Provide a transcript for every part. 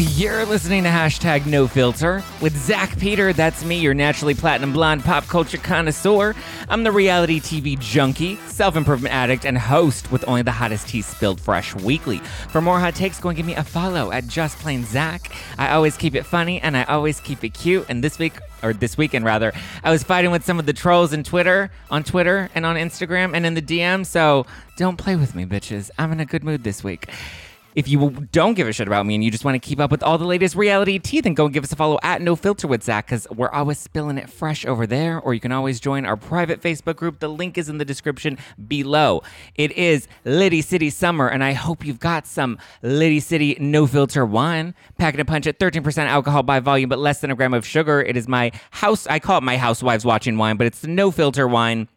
You're listening to hashtag no filter with Zach Peter. That's me, your naturally platinum blonde pop culture connoisseur. I'm the reality TV junkie, self improvement addict, and host with only the hottest tea spilled fresh weekly. For more hot takes, go and give me a follow at Just Plain Zach. I always keep it funny and I always keep it cute. And this week, or this weekend rather, I was fighting with some of the trolls in Twitter, on Twitter and on Instagram and in the DM. So don't play with me, bitches. I'm in a good mood this week. If you don't give a shit about me and you just want to keep up with all the latest reality tea, then go and give us a follow at No Filter with Zach because we're always spilling it fresh over there. Or you can always join our private Facebook group. The link is in the description below. It is Liddy City Summer, and I hope you've got some Liddy City No Filter wine. Packing a punch at 13% alcohol by volume, but less than a gram of sugar. It is my house, I call it my housewives watching wine, but it's the No Filter wine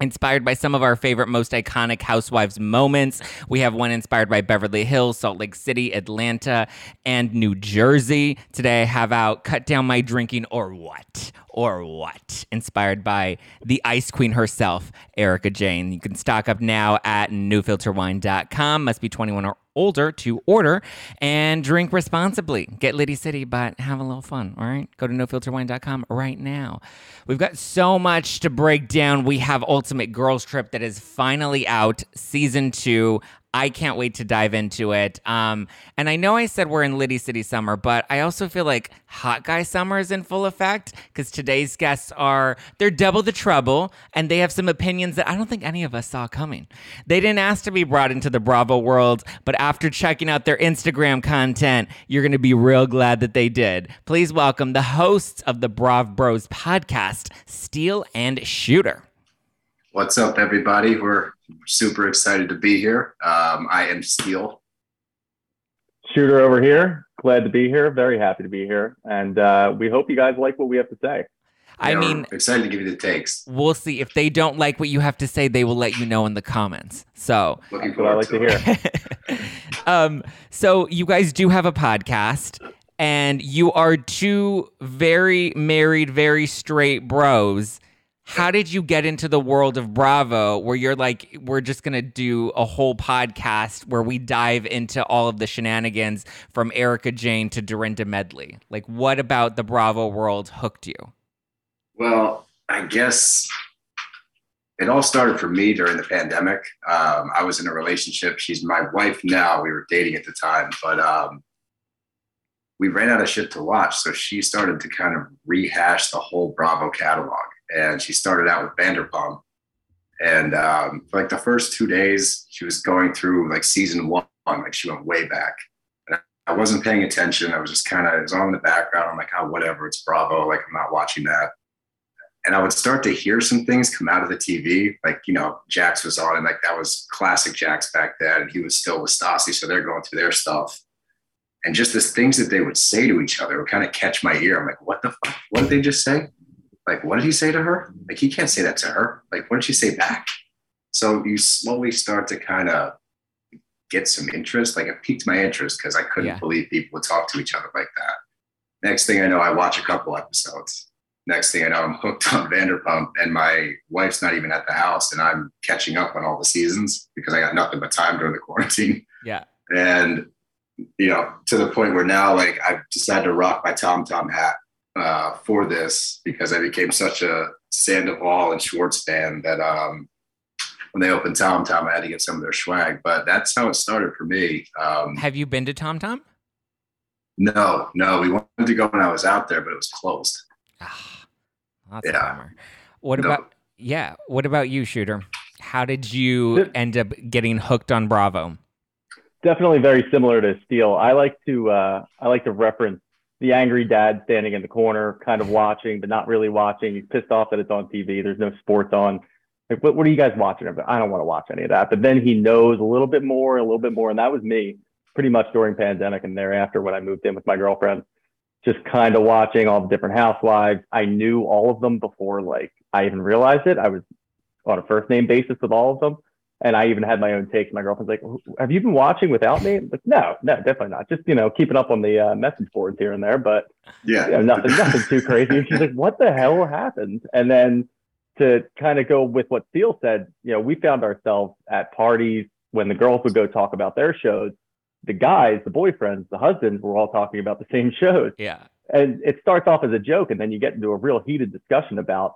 inspired by some of our favorite, most iconic housewives moments. We have one inspired by Beverly Hills, Salt Lake City, Atlanta, and New Jersey. Today I have out Cut Down My Drinking or What? Or What? Inspired by the Ice Queen herself, Erika Jayne. You can stock up now at nofilterwine.com. Must be 21 or older to order and drink responsibly. Get Liddy City, but have a little fun, all right? Go to nofilterwine.com right now. We've got so much to break down. We have Ultimate Girls Trip that is finally out, season two. I can't wait to dive into it. Um, and I know I said we're in Liddy City Summer, but I also feel like Hot Guy Summer is in full effect because today's guests are, they're double the trouble and they have some opinions that I don't think any of us saw coming. They didn't ask to be brought into the Bravo world, but after checking out their Instagram content, you're going to be real glad that they did. Please welcome the hosts of the Brav Bros podcast, Steele and Shooter. What's up, everybody? We're super excited to be here. Um, I am Steele. Shooter over here. Glad to be here. Very happy to be here. And uh, we hope you guys like what we have to say. I Yeah, mean, excited to give you the takes. we'll see. If they don't like what you have to say, they will let you know in the comments. So, Looking That's what I forward like to it. hear. um, so you guys do have a podcast, and you are two very married, very straight bros. How did you get into the world of Bravo where you're like, we're just gonna do a whole podcast where we dive into all of the shenanigans from Erika Jayne to Dorinda Medley? Like, what about the Bravo world hooked you? Well, I guess it all started for me during the pandemic. Um, I was in a relationship. She's my wife now. We were dating at the time, but um, we ran out of shit to watch. So she started to kind of rehash the whole Bravo catalog. And she started out with Vanderpump. And um, like the first two days, she was going through like season one, like she went way back. And I wasn't paying attention. I was just kind of, it was on in the background. I'm like, oh, whatever, it's Bravo. Like, I'm not watching that and I would start to hear some things come out of the TV. Like, you know, Jax was on, and like that was classic Jax back then. And he was still with Stassi. So they're going through their stuff. And just the things that they would say to each other would kind of catch my ear. I'm like, what the fuck? What did they just say? Like, what did he say to her? Like, he can't say that to her. Like, what did she say back? So you slowly start to kind of get some interest. Like, it piqued my interest because I couldn't Yeah. believe people would talk to each other like that. Next thing I know, I watch a couple episodes next thing I know, I'm hooked on Vanderpump, and my wife's not even at the house, and I'm catching up on all the seasons because I got nothing but time during the quarantine. Yeah. And you know, to the point where now, like, I've decided to rock my Tom Tom hat uh, for this because I became such a Sandoval and Schwartz fan that um, when they opened Tom Tom, I had to get some of their swag. But that's how it started for me. Um, Have you been to Tom Tom? no, no, we wanted to go when I was out there, but it was closed. Ah, that's a bummer. What No. about yeah? What about you, Shooter? How did you end up getting hooked on Bravo? Definitely very similar to Steele. I like to uh, I like to reference the angry dad standing in the corner, kind of watching, but not really watching. He's pissed off that it's on TV. There's no sports on. Like, what, what are you guys watching? I don't want to watch any of that. But then he knows a little bit more, a little bit more. And that was me pretty much during pandemic and thereafter when I moved in with my girlfriend. Just kind of watching all the different housewives. I knew all of them before like I even realized it. I was on a first name basis with all of them. And I even had my own takes. My girlfriend's like, "Have you been watching without me?" I'm like, no, no, definitely not. Just you know, keeping up on the uh, message boards here and there, but Yeah. you know, nothing, nothing too crazy. And she's like, "What the hell happened?" And then to kind of go with what Steele said, you know, we found ourselves at parties when the girls would go talk about their shows. the guys, the boyfriends, the husbands were all talking about the same shows. Yeah. And it starts off as a joke, and then you get into a real heated discussion about,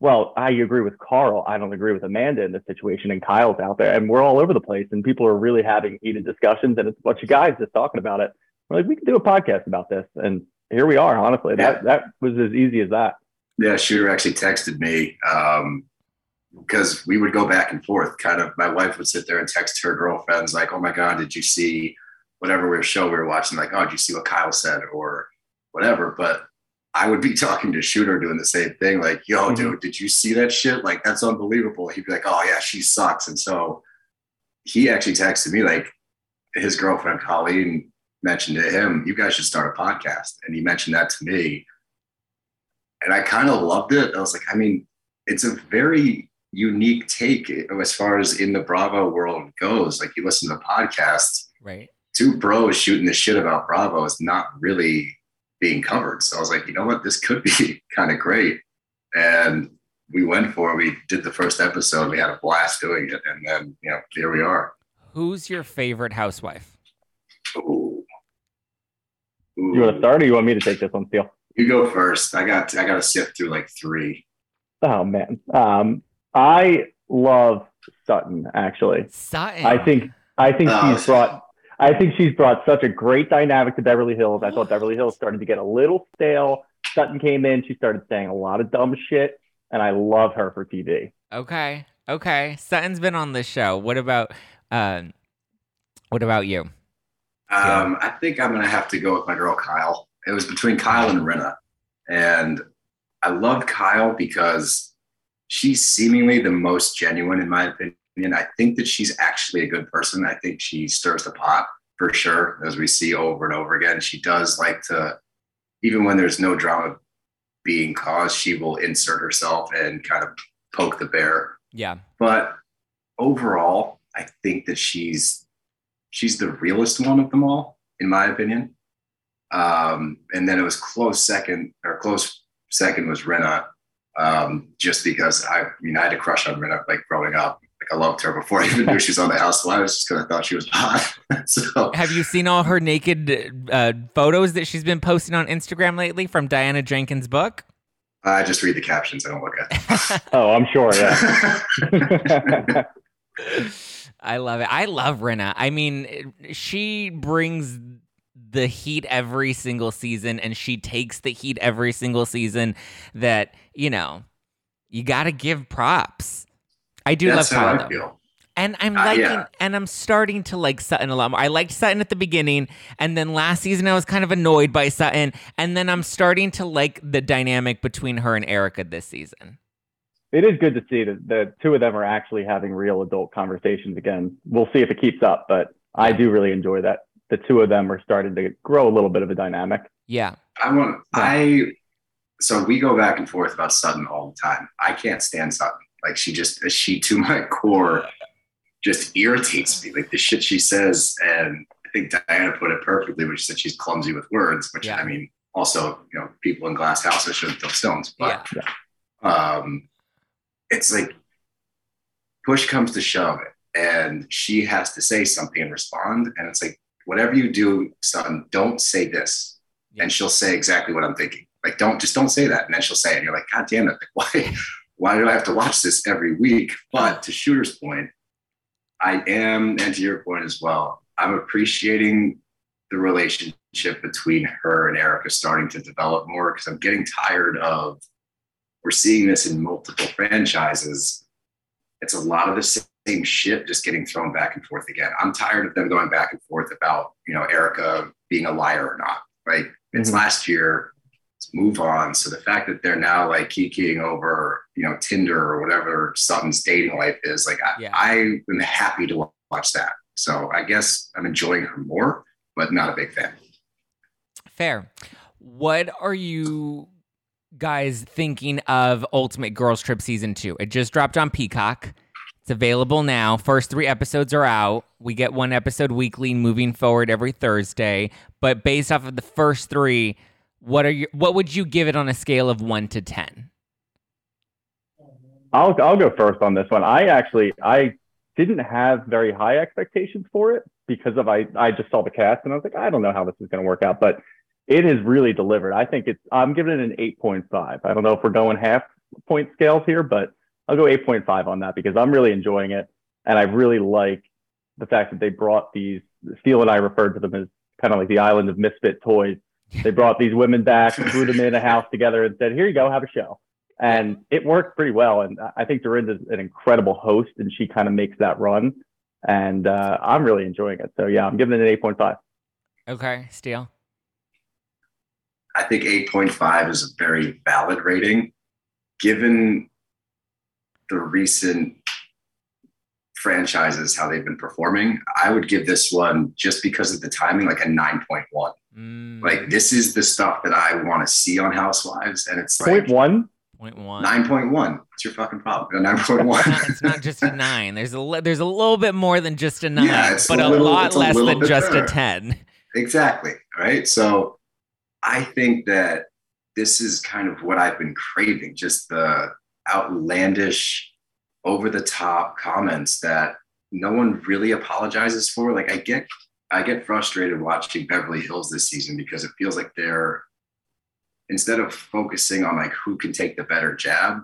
well, I agree with Carl. I don't agree with Amanda in this situation, and Kyle's out there, and we're all over the place, and people are really having heated discussions, and it's a bunch of guys just talking about it. We're like, we can do a podcast about this, and here we are. Honestly, Yeah. that that was as easy as that. Yeah, Shooter actually texted me um, because we would go back and forth. Kind of, my wife would sit there and text her girlfriends like, "Oh my God, did you see whatever show we were watching?" Like, "Oh, did you see what Kyle said?" or whatever. But I would be talking to Shooter doing the same thing. Like, "Yo, Mhm. dude, did you see that shit? Like, that's unbelievable." He'd be like, "Oh yeah, she sucks." And so he actually texted me like his girlfriend Colleen mentioned to him, "You guys should start a podcast," and he mentioned that to me and I kind of loved it. I was like, I mean, it's a very unique take as far as in the Bravo world goes. Like you listen to podcasts, Right. two bros shooting the shit about Bravo is not really being covered. So I was like, you know what, this could be kind of great. And we went for it. We did the first episode. We had a blast doing it, and then you know here we are. Who's your favorite housewife? Ooh. You want to Ooh. start, or you want me to take this one, Steele? You go first. I got I got to sift through like three. Oh man, um, I love Sutton. Actually, Sutton. I think I think Oh, she's brought I think she's brought such a great dynamic to Beverly Hills. I thought Beverly Hills started to get a little stale. Sutton came in, she started saying a lot of dumb shit, and I love her for TV. Okay. Okay. Sutton's been on this show. What about um what about you? Um, I think I'm gonna have to go with my girl Kyle. It was between Kyle and Rinna, and I love Kyle because she's seemingly the most genuine, in my opinion. I think that she's actually a good person. I think she stirs the pot for sure, as we see over and over again. She does like to, even when there's no drama being caused, she will insert herself and kind of poke the bear Yeah. but overall, I think that she's she's the realest one of them all, in my opinion. Um, and then it was close second, or close second was Rinna, um, just because I, I mean I had a crush on Rinna like growing up. Like I loved her before I even knew she was on the Housewives, just because I thought she was hot. so Have you seen all her naked uh, photos that she's been posting on Instagram lately from Diana Jenkins' book? I just read the captions. I don't look at. Oh, I'm sure. Yeah. I love it. I love Rinna. I mean, she brings the heat every single season and she takes the heat every single season that, you know, you got to give props. I do That's love how Kyle. I feel. And I'm Uh, liking, yeah. and I'm starting to like Sutton a lot more. I liked Sutton at the beginning, and then last season I was kind of annoyed by Sutton, and then I'm starting to like the dynamic between her and Erika this season. it is good to see that the two of them are actually having real adult conversations again. We'll see if it keeps up, but I do really enjoy that. The two of them are starting to grow a little bit of a dynamic. Yeah, I want I so we go back and forth about Sutton all the time. I can't stand Sutton. Like she just she to my core just irritates me. Like the shit she says, and I think Diana put it perfectly when she said she's clumsy with words, which Yeah. I mean also, you know, people in glass houses shouldn't throw stones. But yeah, um it's like push comes to shove and she has to say something and respond. And it's like, whatever you do, son, don't say this. Yeah. And she'll say exactly what I'm thinking. Like, don't just don't say that. And then she'll say it. And you're like, God damn it. Why, why do I have to watch this every week? But to Shooter's point, I am, and to your point as well, I'm appreciating the relationship between her and Erika starting to develop more because I'm getting tired of we're seeing this in multiple franchises. It's a lot of the same shit just getting thrown back and forth again. I'm tired of them going back and forth about, you know, Erika being a liar or not. Like it's Mhm. last year, move on. So the fact that they're now like kikiing over, you know, Tinder or whatever Sutton's dating life is, like I, Yeah. I am happy to watch that. So I guess I'm enjoying her more, but not a big fan. fair. What are you guys thinking of Ultimate Girls Trip season two? It just dropped on Peacock. It's available now. First three episodes are out. We get one episode weekly moving forward every Thursday. But based off of the first three, what are you? What would you give it on a scale of one to ten? I'll I'll go first on this one. I actually I didn't have very high expectations for it because of I I just saw the cast and I was like, I don't know how this is going to work out, but it is really delivered. I think it's I'm giving it an 8.5. I don't know if we're going half point scales here, but I'll go 8.5 on that because I'm really enjoying it and I really like the fact that they brought these Steele and I referred to them as kind of like the island of misfit toys. They brought these women back, threw them in a house together, and said, "Here you go, have a show." And it worked pretty well. And I think Dorinda's an incredible host, and she kind of makes that run. And uh, I'm really enjoying it. So yeah, I'm giving it an 8.5. Okay, Steele. I think 8.5 is a very valid rating, given the recent franchises how they've been performing, I would give this one just because of the timing like a 9.1. Mm. Like this is the stuff that I want to see on Housewives, and it's like point one. Point one. Nine point one. What's your fucking problem? Nine point one. it's not just a nine. There's a there's a little bit more than just a nine, yeah, but a, little, lot less than just better. a ten. Exactly. Right. So I think that this is kind of what I've been craving. Just the outlandish over the top comments that no one really apologizes for. Like I get I get frustrated watching Beverly Hills this season because it feels like they're instead of focusing on like who can take the better jab,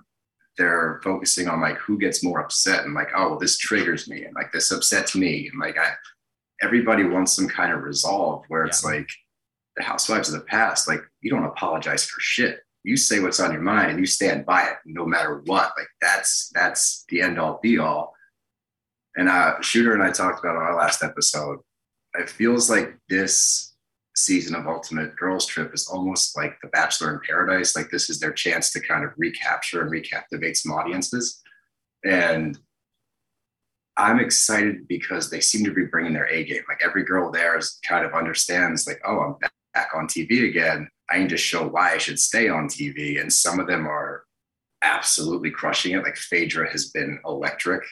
they're focusing on like who gets more upset and like, oh, well, this triggers me and like this upsets me. And like I everybody wants some kind of resolve where it's yeah. like the housewives of the past, like you don't apologize for shit you say what's on your mind and you stand by it no matter what. Like that's that's the end all be all. And uh, Shooter and I talked about on our last episode. It feels like this season of Ultimate Girls Trip is almost like The Bachelor in Paradise. Like this is their chance to kind of recapture and recaptivate some audiences. And I'm excited because they seem to be bringing their A game. Like every girl there is kind of understands, like, oh, I'm back on TV again. I need to show why I should stay on TV. And some of them are absolutely crushing it. Like Phaedra has been electric,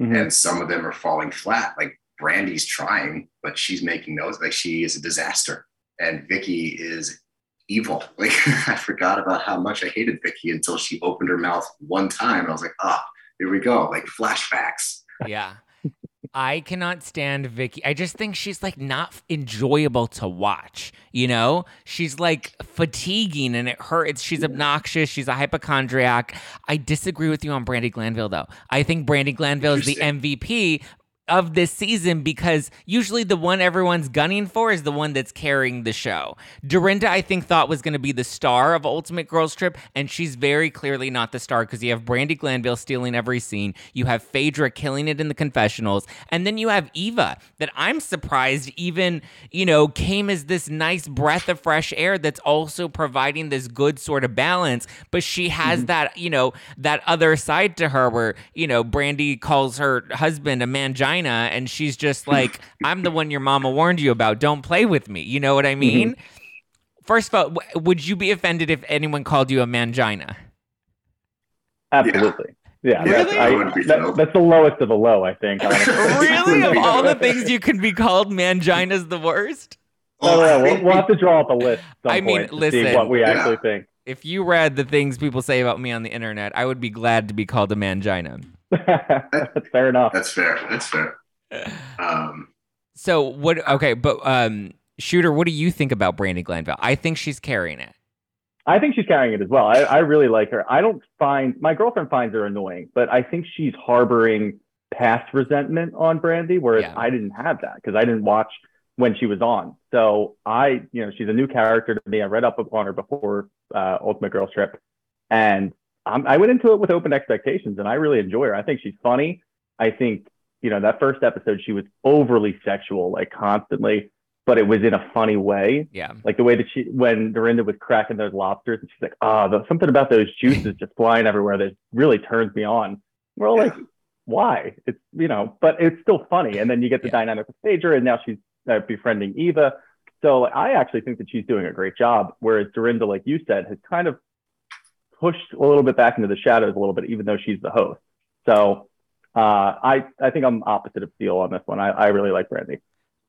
mm-hmm. and some of them are falling flat. Like Brandi's trying, but she's making those. Like she is a disaster, and Vicki is evil. Like I forgot about how much I hated Vicki until she opened her mouth one time. I was like, ah, oh, here we go. Like flashbacks. Yeah. I cannot stand Vicki. I just think she's like not enjoyable to watch. You know, she's like fatiguing and it hurts. She's obnoxious. She's a hypochondriac. I disagree with you on Brandi Glanville though. I think Brandi Glanville is the MVP, of this season because usually the one everyone's gunning for is the one that's carrying the show. Dorinda, I think, thought was going to be the star of Ultimate Girls Trip, and she's very clearly not the star because you have Brandi Glanville stealing every scene, you have Phaedra killing it in the confessionals, and then you have Eva that I'm surprised even, you know, came as this nice breath of fresh air that's also providing this good sort of balance, but she has mm-hmm. that, you know, that other side to her where, you know, Brandi calls her husband a man giant vagina and she's just like, I'm the one your mama warned you about. Don't play with me. You know what I mm-hmm. mean? Mm-hmm. First of all, w- would you be offended if anyone called you a mangina? Absolutely. Yeah, yeah really? I, that, that's the lowest of the low, I think. really? of all the things you can be called, mangina's the worst? No, no, no. We'll, we'll, have to draw up a list. I mean, listen, what we actually yeah. think. If you read the things people say about me on the internet, I would be glad to be called a mangina. That's fair enough. That's fair. That's fair. Um, so what? Okay, but um, shooter, what do you think about Brandi Glanville? I think she's carrying it. I think she's carrying it as well. I, I really like her. I don't find my girlfriend finds her annoying, but I think she's harboring past resentment on Brandi, whereas yeah. I didn't have that because I didn't watch when she was on. So I, you know, she's a new character to me. I read up on her before uh, Ultimate Girls Trip, and I'm, I went into it with open expectations, and I really enjoy her. I think she's funny. I think you know that first episode she was overly sexual, like constantly, but it was in a funny way. Yeah, like the way that she when Dorinda was cracking those lobsters, and she's like, "Ah, oh, something about those juices just flying everywhere that really turns me on." We're all like, "Why?" It's you know, but it's still funny. And then you get the yeah. dynamic with Phaedra, and now she's uh, befriending Eva. So I actually think that she's doing a great job. Whereas Dorinda, like you said, has kind of pushed a little bit back into the shadows a little bit, even though she's the host. So uh, I I think I'm opposite of Steele on this one. I, I really like Brandi.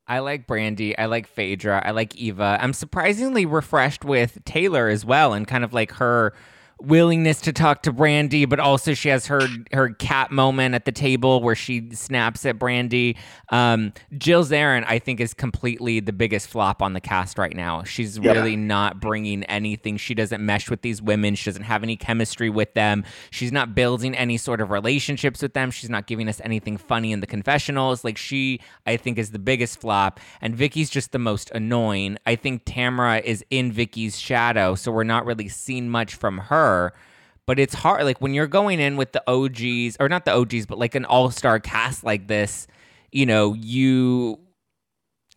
I like Brandi. I like Phaedra. I like Eva. I'm surprisingly refreshed with Taylor as well, and kind of like her willingness to talk to Brandi, but also she has her her cat moment at the table where she snaps at Brandi. Um, Jill Zarin, I think, is completely the biggest flop on the cast right now. She's Yeah. really not bringing anything. She doesn't mesh with these women. She doesn't have any chemistry with them. She's not building any sort of relationships with them. She's not giving us anything funny in the confessionals. Like she, I think, is the biggest flop. And Vicki's just the most annoying. I think Tamara is in Vicki's shadow, so we're not really seeing much from her. But it's hard, like when you're going in with the OGs, or not the OGs, but like an all star cast like this, you know, you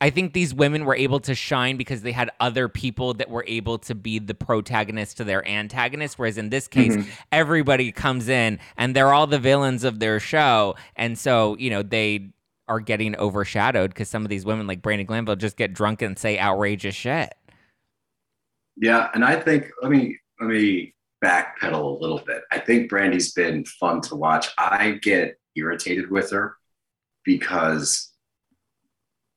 I think these women were able to shine because they had other people that were able to be the protagonist to their antagonist. Whereas in this case, mm-hmm. everybody comes in and they're all the villains of their show. And so, you know, they are getting overshadowed because some of these women, like Brandi Glanville, just get drunk and say outrageous shit. Yeah, and I think let me let me backpedal a little bit. I think Brandi's been fun to watch. I get irritated with her because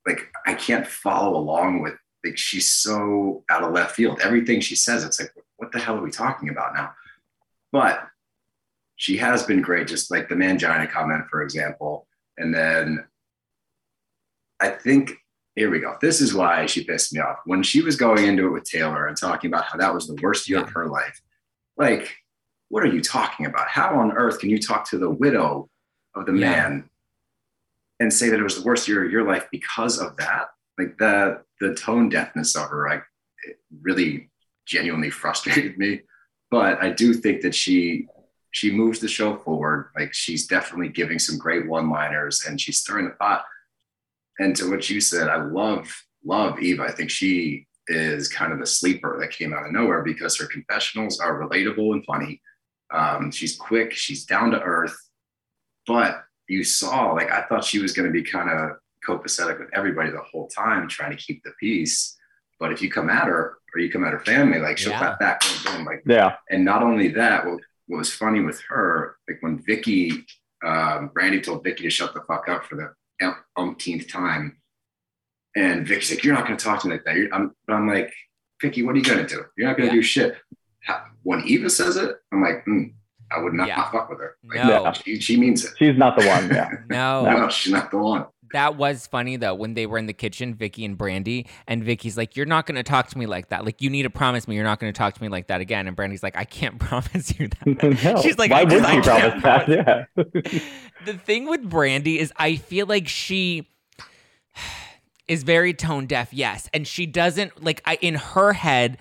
like I can't follow along with like she's so out of left field. Everything she says, it's like, what the hell are we talking about now? But she has been great, just like the mangina comment, for example. And then I think here we go. This is why she pissed me off. When she was going into it with Taylor and talking about how that was the worst year of her life, like, what are you talking about? How on earth can you talk to the widow of the Yeah. man and say that it was the worst year of your life because of that? Like the the tone deafness of her, like it really genuinely frustrated me. But I do think that she she moves the show forward. Like she's definitely giving some great one-liners and she's stirring the pot. And to what you said, I love, love Eva. I think she is kind of the sleeper that came out of nowhere because her confessionals are relatable and funny. Um, she's quick, she's down to earth, but you saw, like, I thought she was going to be kind of copacetic with everybody the whole time, trying to keep the peace. But if you come at her or you come at her family, like she'll Yeah. clap back, boom, boom, like Yeah. and not only that, what, what was funny with her, like when Vicki, um, Brandi told Vicki to shut the fuck up for the um- umpteenth time, and Vicki's like, "You're not going to talk to me like that." I'm, but I'm like, Vicki, what are you going to do? You're not going to Yeah. do shit. When Eva says it, I'm like, mm, I would not Yeah. fuck with her. Like, No. She, she means it. She's not the one. Yeah. No. No, she's not the one. That was funny though when they were in the kitchen, Vicki and Brandi, and Vicki's like, "You're not going to talk to me like that. Like, you need to promise me you're not going to talk to me like that again." And Brandi's like, "I can't promise you that." no. She's like, why I would just- I you can't promise that? Yeah. the thing with Brandi is I feel like she is very tone deaf, yes. And she doesn't like I in her head,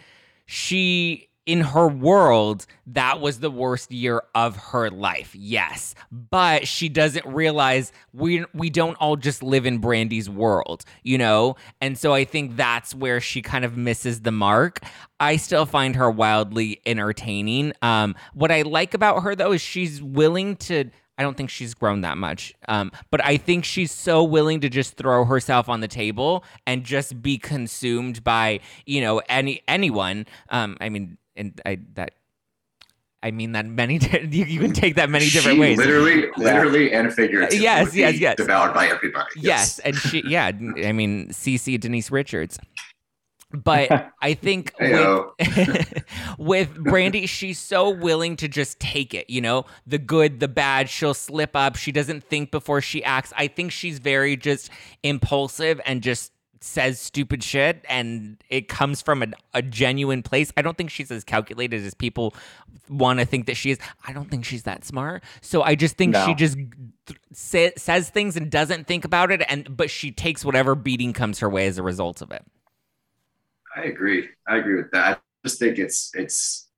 she in her world, that was the worst year of her life. Yes. But she doesn't realize we we don't all just live in Brandi's world, you know? And so I think that's where she kind of misses the mark. I still find her wildly entertaining. Um what I like about her though is she's willing to I don't think she's grown that much. Um, but I think she's so willing to just throw herself on the table and just be consumed by, you know, any anyone. Um, I mean, and I that I mean that many you, you can take that many different she ways. Literally, literally, and figuratively. Yes, yes, yes. Devoured by everybody. Yes, and she yeah, I mean CC Denise Richards. But I think with, oh. with Brandi, she's so willing to just take it, you know, the good, the bad. She'll slip up. She doesn't think before she acts. I think she's very just impulsive and just says stupid shit and it comes from a, a genuine place. I don't think she's as calculated as people want to think that she is. I don't think she's that smart. So I just think she just th- say, says things and doesn't think about it and but she takes whatever beating comes her way as a result of it. I agree. I agree with that. I just think it's it's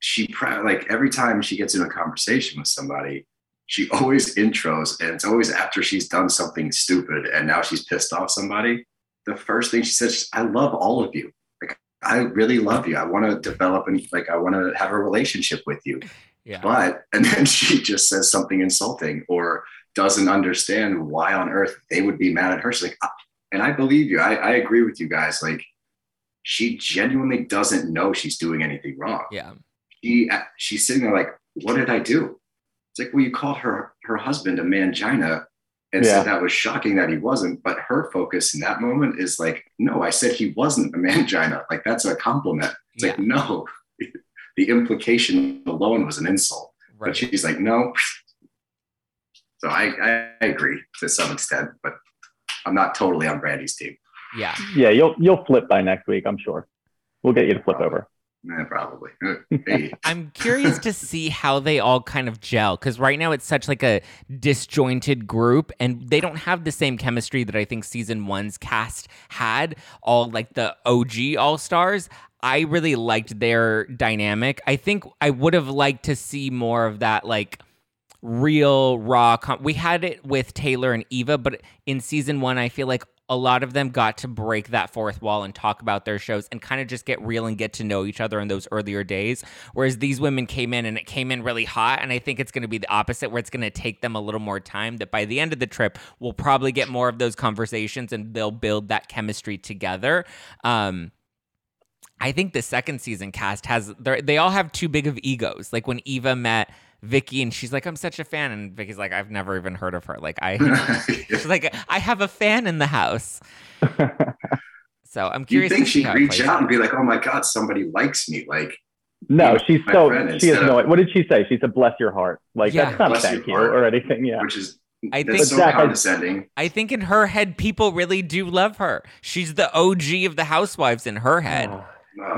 she like every time she gets in a conversation with somebody, she always intros, and it's always after she's done something stupid and now she's pissed off somebody. The first thing she says, "I love all of you. Like I really love you. I want to develop and like I want to have a relationship with you." Yeah. But and then she just says something insulting or doesn't understand why on earth they would be mad at her. She's like, and I believe you. I, I agree with you guys. Like she genuinely doesn't know she's doing anything wrong. Yeah. She uh, she's sitting there like, what did I do? It's like, well, you called her her husband a mangina and Yeah. said that was shocking that he wasn't. But her focus in that moment is like, no, I said he wasn't a mangina. Like that's a compliment. It's like, no, the implication alone was an insult. Right. But she's like, no. So I, I agree to some extent, but I'm not totally on Brandi's team. Yeah. Yeah, you'll you'll flip by next week, I'm sure. We'll get you to flip over. Eh, probably. I'm curious to see how they all kind of gel because right now it's such like a disjointed group and they don't have the same chemistry that I think season one's cast had. All like the OG All Stars. I really liked their dynamic. I think I would have liked to see more of that like real raw com- we had it with Taylor and Eva but in season 1 I feel like a lot of them got to break that fourth wall and talk about their shows and kind of just get real and get to know each other in those earlier days. Whereas these women came in and it came in really hot. And I think it's going to be the opposite, where it's going to take them a little more time. That by the end of the trip, we'll probably get more of those conversations and they'll build that chemistry together. Um, I think the second season cast has they all have too big of egos. Like when Eva met Vicki and she's like, I'm such a fan. And Vicki's like, I've never even heard of her. Like I she's like, I have a fan in the house. So I'm you curious. think to see she'd reach plays out and be like, oh my God, somebody likes me. Like, No, she's so friend, she has instead no. of- What did she say? She said, "Bless your heart." Like Yeah. that's not Bless thank you your heart. or anything. Yeah. which is I think- so Zach, condescending. I think in her head, people really do love her. She's the OG of the housewives in her head. Ugh.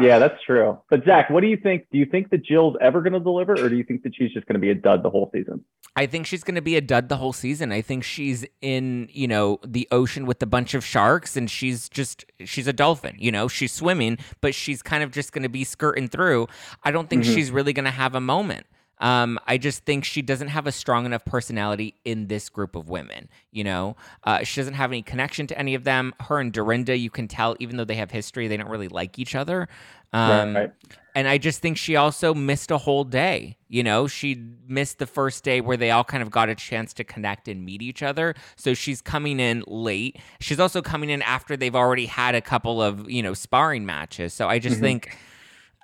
Yeah, that's true. But Zach, what do you think? Do you think that Jill's ever going to deliver, or do you think that she's just going to be a dud the whole season? I think she's going to be a dud the whole season. I think she's in, you know, the ocean with a bunch of sharks and she's just she's a dolphin, you know. She's swimming, but she's kind of just going to be skirting through. I don't think Mhm. she's really going to have a moment. Um, I just think she doesn't have a strong enough personality in this group of women. You know, uh, she doesn't have any connection to any of them. Her and Dorinda, you can tell, even though they have history, they don't really like each other. Um, right. and I just think she also missed a whole day. You know, she missed the first day where they all kind of got a chance to connect and meet each other. So she's coming in late. She's also coming in after they've already had a couple of, you know, sparring matches. So I just Mhm. think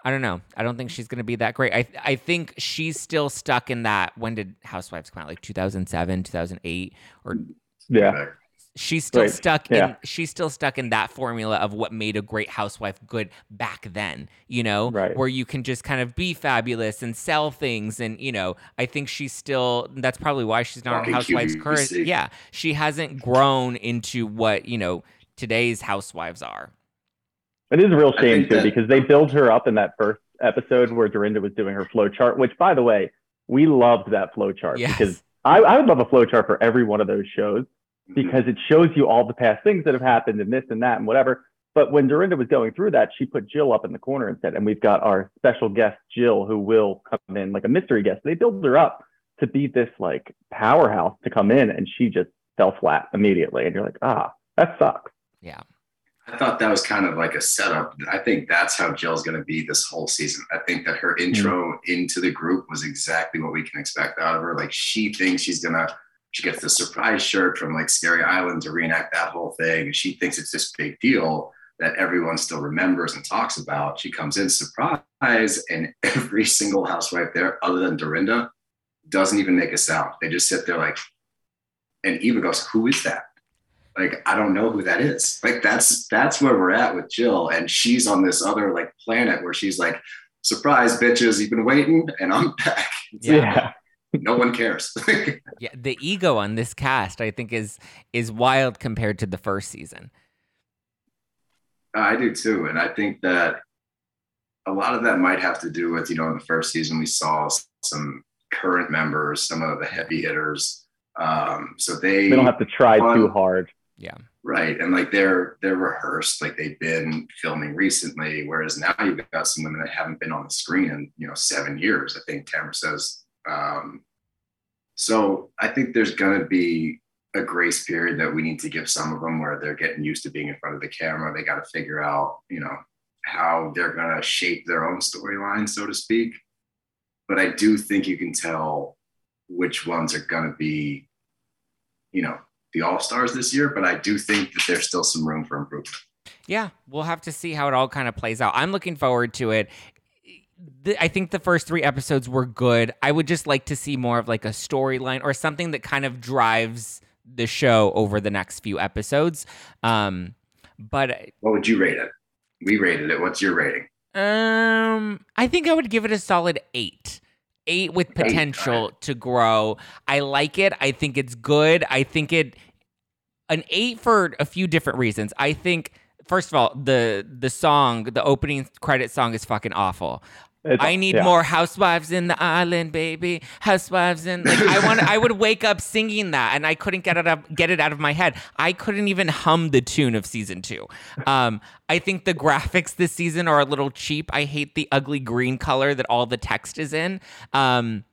I don't know. I don't think she's going to be that great. I I think she's still stuck in that when did Housewives come out? Like 2007, 2008 or Yeah. she's still Right. stuck in she's still stuck in that formula of what made a great housewife good back then you know Right. where you can just kind of be fabulous and sell things and you know i think she's still that's probably why she's not on Fucking housewives current yeah she hasn't grown into what you know today's housewives are It is a real shame too that- because they build her up in that first episode where Dorinda was doing her flow chart. Which, by the way, we loved that flow chart Yes. because I, I would love a flow chart for every one of those shows because it shows you all the past things that have happened and this and that and whatever. But when Dorinda was going through that, she put Jill up in the corner and said, and we've got our special guest, Jill, who will come in like a mystery guest. They build her up to be this like powerhouse to come in, and she just fell flat immediately. And you're like, ah, that sucks. yeah I thought that was kind of like a setup. I think that's how Jill's going to be this whole season. I think that her hmm. intro into the group was exactly what we can expect out of her. Like she thinks she's going to, she gets the surprise shirt from like Scary Island to reenact that whole thing. And she thinks it's this big deal that everyone still remembers and talks about. She comes in surprise, and every single housewife there, other than Dorinda, doesn't even make a sound. They just sit there like, and Eva goes, Who is that? Like I don't know who that is. Like that's that's where we're at with Jill, and she's on this other like planet where she's like, "Surprise, bitches! You've been waiting, and I'm back." It's like, Yeah. no one cares. yeah the ego on this cast i think is is wild compared to the first season I do too, and I think that a lot of that might have to do with you know in the first season we saw some current members, some of the heavy hitters. Um, so they They don't have to try Fun. too hard. Yeah. Right and like they're they're rehearsed like they've been filming recently whereas now you've got some women that haven't been on the screen in you know seven years i think tamara says. Um, so i think there's going to be a grace period that we need to give some of them where they're getting used to being in front of the camera they got to figure out you know how they're going to shape their own storyline so to speak. But i do think you can tell which ones are going to be you know the all stars this year, but I do think that there's still some room for improvement. Yeah, we'll have to see how it all kind of plays out. I'm looking forward to it. I think the first three episodes were good. I would just like to see more of like a storyline or something that kind of drives the show over the next few episodes. Um, but What would you rate it? We rated it. What's your rating? Um, I think I would give it a solid eight. Eight with potential to grow. I like it. I think it's good. I think it an eight for a few different reasons. I think first of all, the the song, the opening credit song is fucking awful. It's- I need yeah. more housewives in the island, baby. Housewives in like I want. I would wake up singing that, and I couldn't get it up, get it out of my head. I couldn't even hum the tune of season two. Um, I think the graphics this season are a little cheap. I hate the ugly green color that all the text is in. Um,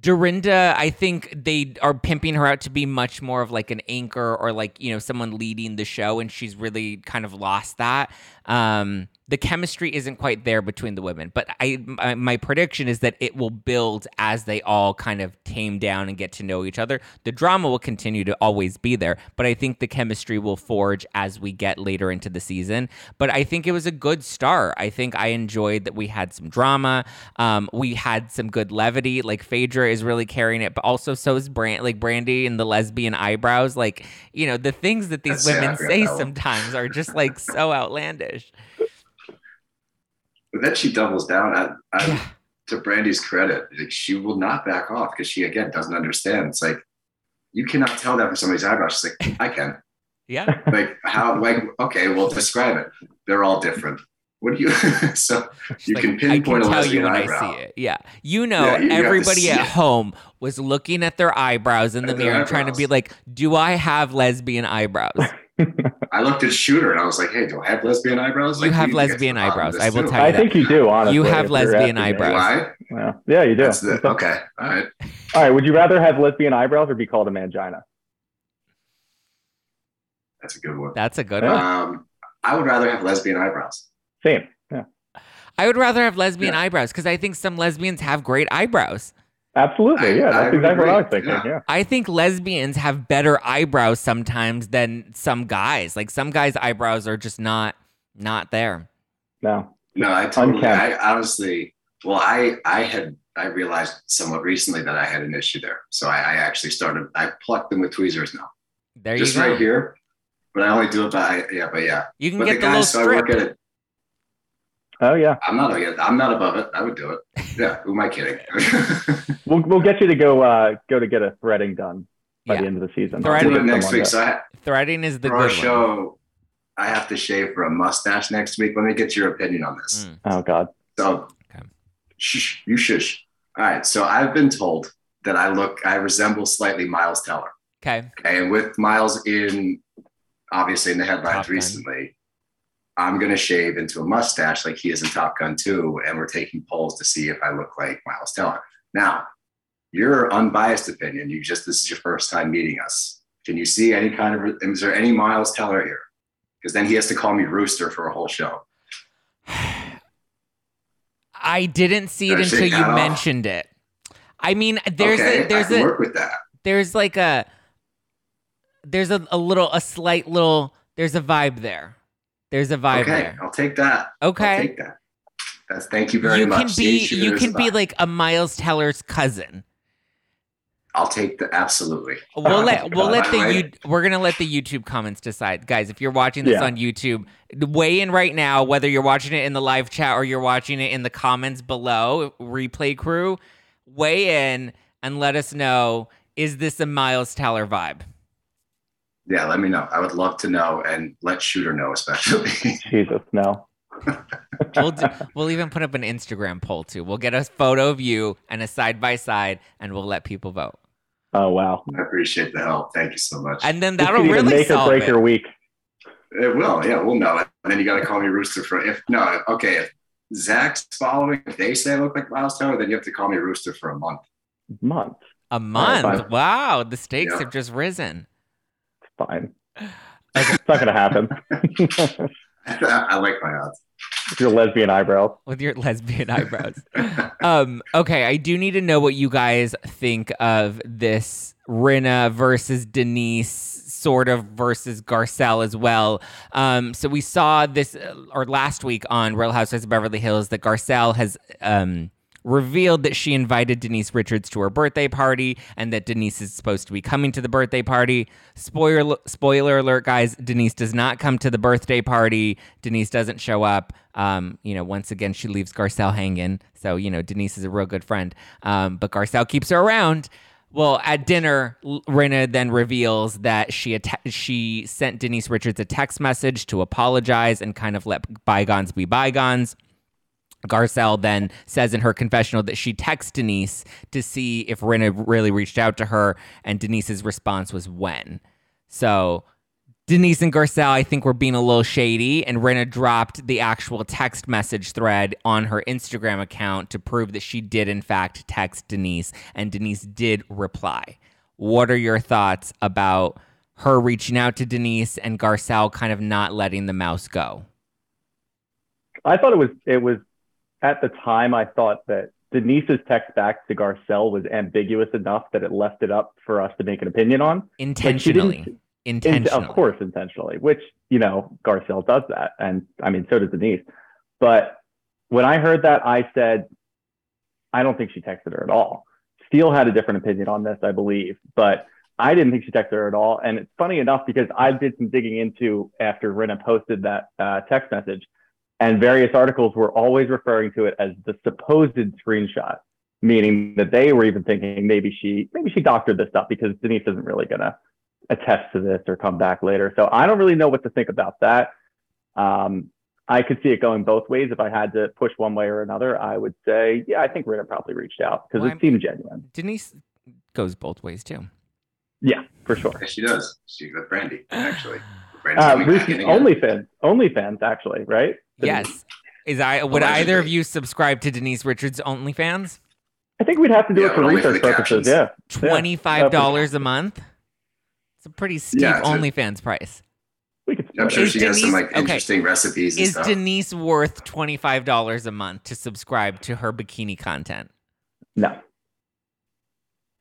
Dorinda, I think they are pimping her out to be much more of like an anchor or like, you know, someone leading the show, and she's really kind of lost that. Um, the chemistry isn't quite there between the women, but I my, my prediction is that it will build as they all kind of tame down and get to know each other. The drama will continue to always be there, but I think the chemistry will forge as we get later into the season. But I think it was a good start. I think I enjoyed that we had some drama. Um, we had some good levity. Like Phaedra is really carrying it, but also so is Brand like Brandi and the lesbian eyebrows. Like, you know, the things that these That's- women say sometimes are just like so outlandish. But then she doubles down. I, I, Yeah. To Brandi's credit, like, she will not back off because she again doesn't understand. It's like you cannot tell that from somebody's eyebrows. She's like, I can. Yeah. Like how? Like okay, well, describe it. They're all different. What do you? so She's you like, can pinpoint I a can tell you when eyebrow. I see it. Yeah. You know, Yeah, you everybody at it. home was looking at their eyebrows in the mirror and trying to be like, do I have lesbian eyebrows? I looked at Shooter and I was like, "Hey, do I have lesbian eyebrows?" You Like, have need to get to lesbian the bottom of eyebrows. I will too. tell you I that. think you do, honestly. You have lesbian eyebrows. Do I? Yeah, yeah you do. That's the, So- okay. All right. All right. Would you rather have lesbian eyebrows or be called a mangina? That's a good one. That's a good Yeah. one. Um, I would rather have lesbian eyebrows. Same. Yeah. I would rather have lesbian Yeah. eyebrows because I think some lesbians have great eyebrows. Absolutely. I- yeah. I That's would exactly what I was thinking. Yeah. Yeah. I think lesbians have better eyebrows sometimes than some guys. Like some guys' eyebrows are just not not there. No. No, I totally. Uncanny. I honestly, well, I I had I realized somewhat recently that I had an issue there, so I, I actually started. I plucked them with tweezers now, There just you go. Just right here. But I only do it by yeah, but yeah. You can But get the the, little guys, so I work strip. at it. Oh yeah. I'm not. I'm not above it. I would do it. Yeah. Who am I kidding? We'll we'll get you to go uh go to get a threading done by Yeah. the end of the season. Thread- I'll Threading next week. that- So I, Threading is the for our good one. show, I have to shave for a mustache next week. Let me get your opinion on this. Mm. Oh god. So, Okay. shh, you shush. All right. So I've been told that I look, I resemble slightly Miles Teller. Okay. Okay. And with Miles in, obviously in the headlines Gun. recently, I'm going to shave into a mustache like he is in Top Gun 2. And we're taking polls to see if I look like Miles Teller. Now, your unbiased opinion, you just, this is your first time meeting us. Can you see any kind of, is there any Miles Teller here? Because then he has to call me Rooster for a whole show. I didn't see it until you off. mentioned it. I mean, there's okay, a there's I can a work with that. there's like a there's a, a little a slight little there's a vibe there. There's a vibe okay, there. I'll take that. Okay, I'll Okay. take that. That's thank you very You much. can be she you can be about- like a Miles Teller's cousin. I'll take the absolutely. We'll let we'll let the By you we're gonna let the YouTube comments decide, guys. If you're watching this Yeah. on YouTube, weigh in right now. Whether you're watching it in the live chat or you're watching it in the comments below, replay crew, weigh in and let us know: is this a Miles Teller vibe? Yeah, let me know. I would love to know and let Shooter know, especially. Jesus, no. We'll do, we'll even put up an Instagram poll too. We'll get a photo of you and a side by side, and we'll let people vote. Oh wow. I appreciate the help. Thank you so much. And then that'll really make or solve break it. your week. it will. Yeah, we'll know it. And then you got to call me Rooster for if no. Okay, if Zach's following, if they say I look like Miles Teller, then you have to call me Rooster for a month. Month. A month. fine. wow, the stakes Yeah. have just risen. It's fine. It's not gonna happen. I like my odds. With your lesbian eyebrows. with your lesbian eyebrows. um, okay, I do need to know what you guys think of this Rinna versus Denise sort of versus Garcelle as well. Um, so we saw this uh, or last week on Real Housewives of Beverly Hills that Garcelle has um, revealed that she invited Denise Richards to her birthday party and that Denise is supposed to be coming to the birthday party. Spoiler spoiler alert, guys, Denise does not come to the birthday party. Denise doesn't show up. Um, you know, once again, she leaves Garcelle hanging. So, you know, Denise is a real good friend. Um, but Garcelle keeps her around. Well, at dinner, Rinna then reveals that she att- she sent Denise Richards a text message to apologize and kind of let bygones be bygones. Garcelle then says in her confessional that she texted Denise to see if Rinna really reached out to her, and Denise's response was when. So Denise and Garcelle, I think, were being a little shady, and Rinna dropped the actual text message thread on her Instagram account to prove that she did, in fact, text Denise, and Denise did reply. What are your thoughts about her reaching out to Denise and Garcelle kind of not letting the mouse go? I thought it was it was at the time I thought that Denise's text back to Garcelle was ambiguous enough that it left it up for us to make an opinion on. Intentionally. Intentionally. In, of course, intentionally, which, you know, Garcelle does that. And I mean, so does Denise. But when I heard that, I said, I don't think she texted her at all. Steele had a different opinion on this, I believe, but I didn't think she texted her at all. And it's funny enough because I did some digging into after Rinna posted that uh, text message and various articles were always referring to it as the supposed screenshot, meaning that they were even thinking maybe she maybe she doctored this stuff because Denise isn't really gonna attest to this or come back later. So I don't really know what to think about that. Um, I could see it going both ways. If I had to push one way or another, I would say, yeah, I think Rinna probably reached out because well, it seemed genuine. Denise goes both ways too. Yeah, for sure. Yeah, she does. She with Brandi actually. Uh, OnlyFans, OnlyFans, actually, right? Yes. Is I would Allegedly. either of you subscribe to Denise Richards' OnlyFans? I think we'd have to do yeah, it for research for purposes. Yeah, twenty five dollars yeah. a month. It's a pretty steep yeah, OnlyFans price. I'm sure is she Denise, has some like interesting okay. recipes. is stuff. Denise worth twenty five dollars a month to subscribe to her bikini content? No.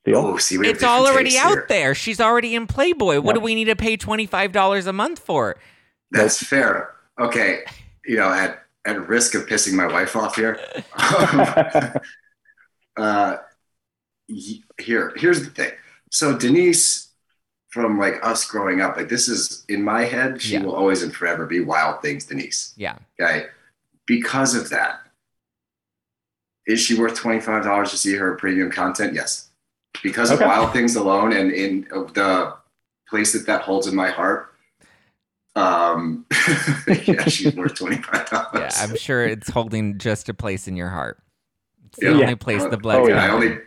Oh, see, it's all already out here. there. She's already in Playboy. What do we need to pay twenty five dollars a month for? That's fair. Okay, you know, at at risk of pissing my wife off here. Um, uh, here, here's the thing. So Denise, from like us growing up, like this is in my head, she yeah. will always and forever be Wild Things Denise. Yeah. Okay. Because of that, is she worth twenty five dollars to see her premium content? Yes. Because okay. of Wild Things alone, and in the place that that holds in my heart, um, yeah, she's worth twenty five dollars. Yeah, I'm sure it's holding just a place in your heart. It's the yeah. only place the blood. Oh, yeah, only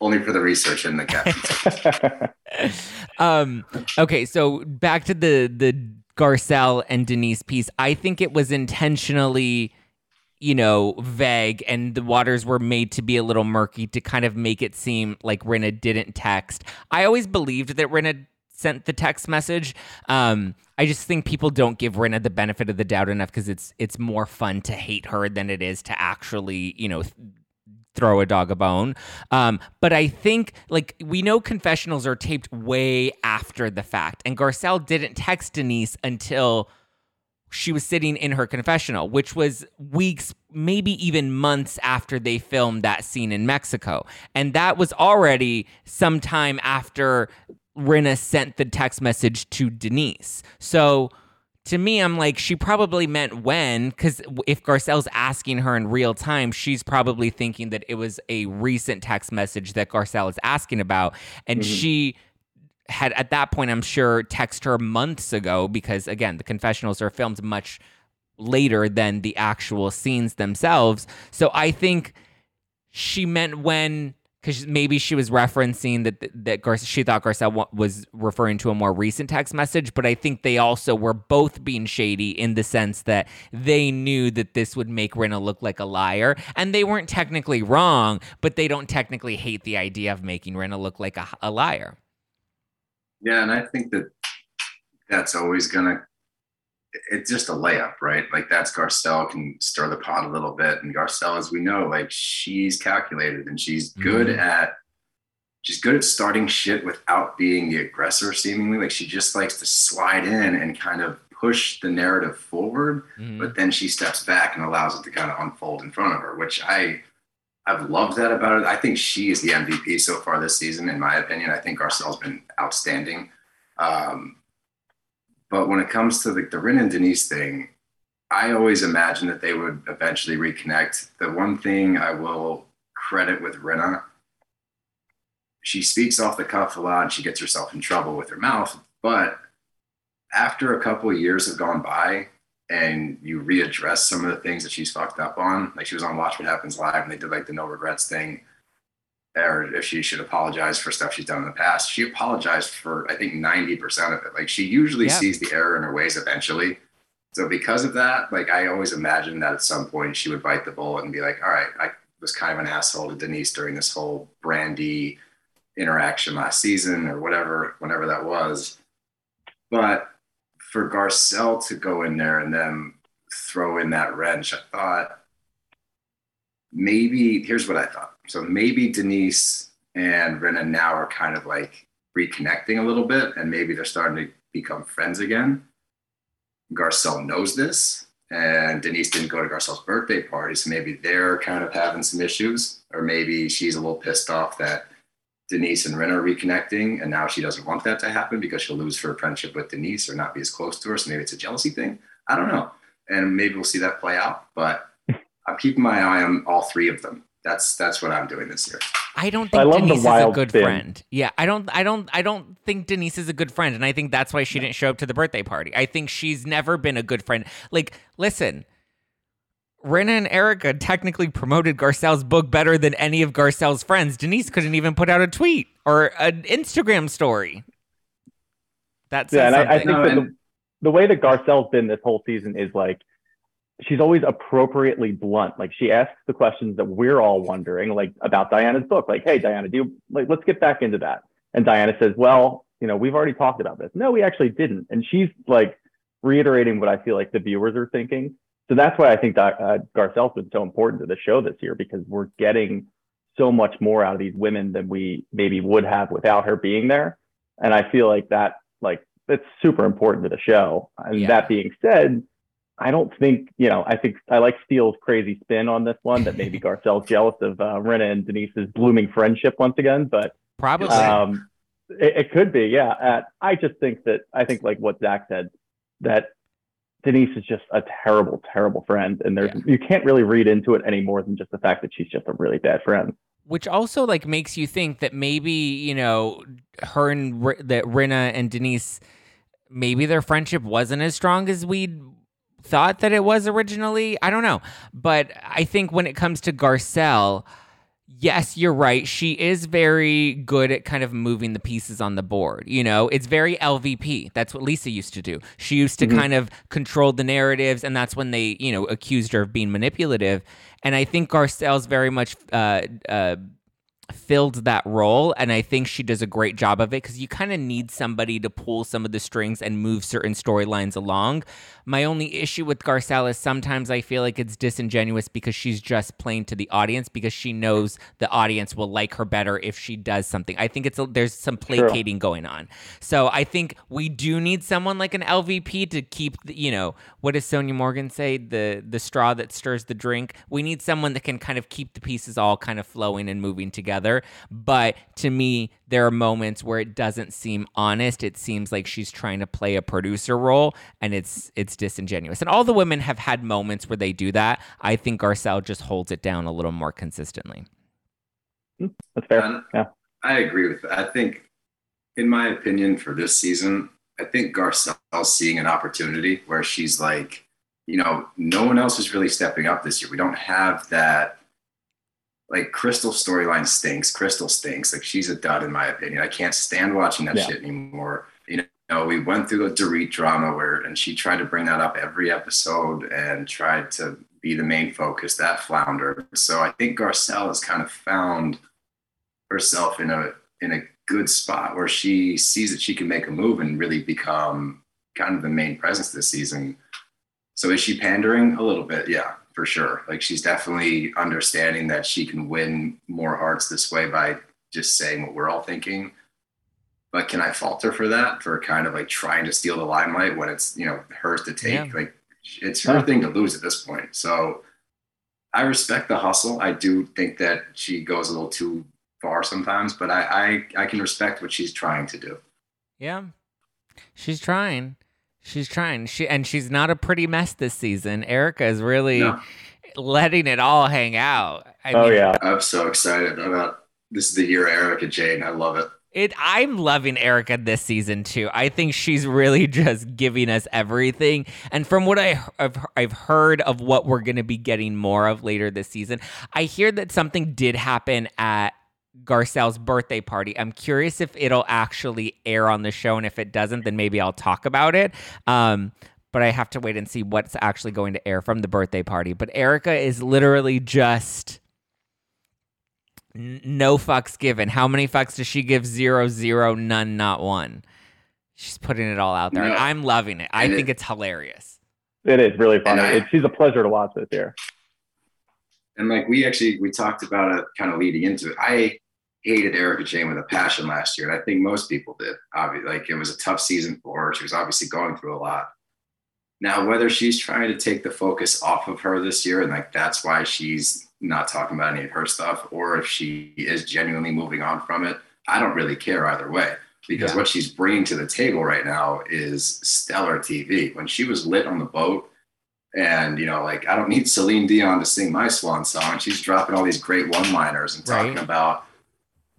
only for the research and the caption. um. Okay, so back to the the Garcelle and Denise piece. I think it was intentionally you know, vague and the waters were made to be a little murky to kind of make it seem like Rinna didn't text. I always believed that Rinna sent the text message. Um, I just think people don't give Rinna the benefit of the doubt enough because it's it's more fun to hate her than it is to actually, you know, th- throw a dog a bone. Um, but I think like we know confessionals are taped way after the fact, and Garcelle didn't text Denise until she was sitting in her confessional, which was weeks, maybe even months after they filmed that scene in Mexico. And that was already sometime after Rinna sent the text message to Denise. So to me, I'm like, she probably meant when, because if Garcelle's asking her in real time, she's probably thinking that it was a recent text message that Garcelle is asking about. And mm-hmm. she had, at that point, I'm sure, text her months ago, because again, the confessionals are filmed much later than the actual scenes themselves. So I think she meant when because maybe she was referencing that that Gar- she thought Garcelle was referring to a more recent text message, but I think they also were both being shady in the sense that they knew that this would make Rinna look like a liar, and they weren't technically wrong, but they don't technically hate the idea of making Rinna look like a, a liar. Yeah, and I think that that's always gonna it's just a layup, right? Like that's Garcelle can stir the pot a little bit. And Garcelle, as we know, like she's calculated and she's good mm-hmm. at she's good at starting shit without being the aggressor, seemingly. Like she just likes to slide in and kind of push the narrative forward, mm-hmm. but then she steps back and allows it to kind of unfold in front of her, which I I've loved that about it. I think she is the MVP so far this season, in my opinion. I think Garcelle's been outstanding. Um, but when it comes to the, the Rin and Denise thing, I always imagined that they would eventually reconnect. The one thing I will credit with Rinna, she speaks off the cuff a lot and she gets herself in trouble with her mouth. But after a couple of years have gone by and you readdress some of the things that she's fucked up on, like she was on Watch What Happens Live and they did like the no regrets thing, or if she should apologize for stuff she's done in the past, she apologized for I think 90% of it. Like she usually yeah. sees the error in her ways eventually. So because of that, like I always imagined that at some point she would bite the bullet and be like, all right, I was kind of an asshole to Denise during this whole Brandi interaction last season or whatever, whenever that was. But for Garcelle to go in there and then throw in that wrench, I thought maybe here's what I thought. So maybe Denise and Rinna now are kind of like reconnecting a little bit, and maybe they're starting to become friends again. Garcelle knows this, and Denise didn't go to Garcelle's birthday party, so maybe they're kind of having some issues, or maybe she's a little pissed off that Denise and Rinna are reconnecting, and now she doesn't want that to happen because she'll lose her friendship with Denise or not be as close to her. So maybe it's a jealousy thing. I don't know, and maybe we'll see that play out. But I'm keeping my eye on all three of them that's that's what I'm doing this year. I don't think I Denise is a good spin. friend. Yeah, I don't I don't I don't think Denise is a good friend and I think that's why she didn't show up to the birthday party. I think she's never been a good friend. Like, listen, Rinna and Erika technically promoted Garcelle's book better than any of Garcelle's friends. Denise couldn't even put out a tweet or an Instagram story. That's yeah, and I, I, think that the, the way that Garcelle's been this whole season is like she's always appropriately blunt. Like she asks the questions that we're all wondering, like about Diana's book. Like, hey, Diana, do you like let's get back into that. And Diana says, Well, you know, we've already talked about this. No, we actually didn't. And she's like reiterating what I feel like the viewers are thinking. So that's why I think that uh, Garcelle's been so important to the show this year because we're getting so much more out of these women than we maybe would have without her being there. And I feel like that, like, it's super important to the show. And yeah. that being said, I don't think, you know, I think I like Steele's crazy spin on this one that maybe Garcelle's jealous of uh, Rinna and Denise's blooming friendship once again, but probably um, it, it, could be, yeah. Uh, I just think that I think like what Zach said that Denise is just a terrible, terrible friend, and there's yeah. you can't really read into it any more than just the fact that she's just a really bad friend. Which also like makes you think that maybe you know her and that Rinna and Denise maybe their friendship wasn't as strong as we thought that it was originally. I don't know. But I think when it comes to Garcelle, yes, you're right. She is very good at kind of moving the pieces on the board. You know, it's very LVP. That's what Lisa used to do. She used to mm-hmm. kind of control the narratives, and that's when they, you know, accused her of being manipulative. And I think Garcelle's very much uh, uh, filled that role and i think she does a great job of it because you kind of need somebody to pull some of the strings and move certain storylines along. My only issue with garcelle is sometimes i feel like it's disingenuous because she's just playing to the audience because she knows the audience will like her better if she does something. I think it's a, there's some placating going on. So i think we do need someone like an lvp to keep the, you know what does sonja morgan say? The the straw that stirs the drink. We need someone that can kind of keep the pieces all kind of flowing and moving together together. But to me, there are moments where it doesn't seem honest. It seems like she's trying to play a producer role and it's it's disingenuous. And all the women have had moments where they do that. I think Garcelle just holds it down a little more consistently. Mm, that's fair. yeah. I agree with that. I think in my opinion for this season, I think Garcelle's seeing an opportunity where she's like, you know, no one else is really stepping up this year. We don't have that like Crystal storyline stinks. Crystal stinks. Like she's a dud in my opinion. I can't stand watching that yeah. shit anymore. You know, we went through the Dorit drama where, and she tried to bring that up every episode and tried to be the main focus. That floundered. So I think Garcelle has kind of found herself in a in a good spot where she sees that she can make a move and really become kind of the main presence this season. So is she pandering a little bit? Yeah, for sure. Like she's definitely understanding that she can win more hearts this way by just saying what we're all thinking. But can I fault her for that? For kind of like trying to steal the limelight when it's, you know, hers to take? Yeah. Like it's her thing to lose at this point. So I respect the hustle. I do think that she goes a little too far sometimes, but I, I, I can respect what she's trying to do. Yeah. She's trying. She's trying. She and she's not a pretty mess this season. Erika is really No. letting it all hang out. I oh mean, yeah. I'm so excited about this is the year of Erika Jayne. I love it. It I'm loving Erika this season too. I think she's really just giving us everything. And from what I have I've heard of what we're going to be getting more of later this season, I hear that something did happen at Garcelle's birthday party. I'm curious if it'll actually air on the show and if it doesn't then maybe I'll talk about it. Um but I have to wait and see what's actually going to air from the birthday party. But Erika is literally just N- no fucks given. How many fucks does she give? Zero, zero, none, not one. She's putting it all out there, and I'm loving it. I And think it- it's hilarious. It is really funny. And I- It, she's a pleasure to watch this year. And like we actually we talked about it kind of leading into it. I hated Erika Jayne with a passion last year, and I think most people did. Obviously, like it was a tough season for her. She was obviously going through a lot. Now, whether she's trying to take the focus off of her this year, and like that's why she's not talking about any of her stuff, or if she is genuinely moving on from it, I don't really care either way. Because Yeah. what she's bringing to the table right now is stellar TV. When she was lit on the boat, and you know, like I don't need Celine Dion to sing my swan song. She's dropping all these great one-liners and talking Right. about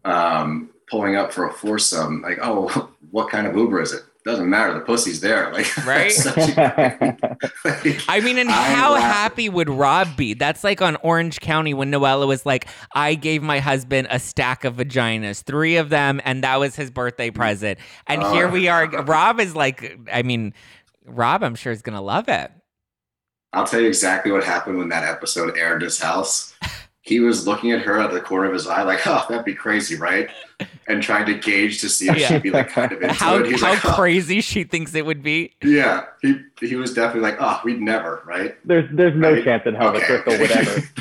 um, pulling up for a foursome. Like, oh, what kind of Uber is it? Doesn't matter. The pussy's there. Like, Right? a- like, I mean, and I how laugh. happy would Rob be? That's like on Orange County when Noella was like, I gave my husband a stack of vaginas, three of them, and that was his birthday present. And Oh. here we are. Rob is like, I mean, Rob, I'm sure is going to love it. I'll tell you exactly what happened when that episode aired in his house. He was looking at her out of the corner of his eye, like, "Oh, that'd be crazy, right?" And trying to gauge to see if Yeah. she'd be like kind of into How, it. He's how like, "Oh." crazy she thinks it would be. Yeah, he he was definitely like, "Oh, we'd never, right?" There's there's no Right. chance in hell that Okay. Crystal would ever.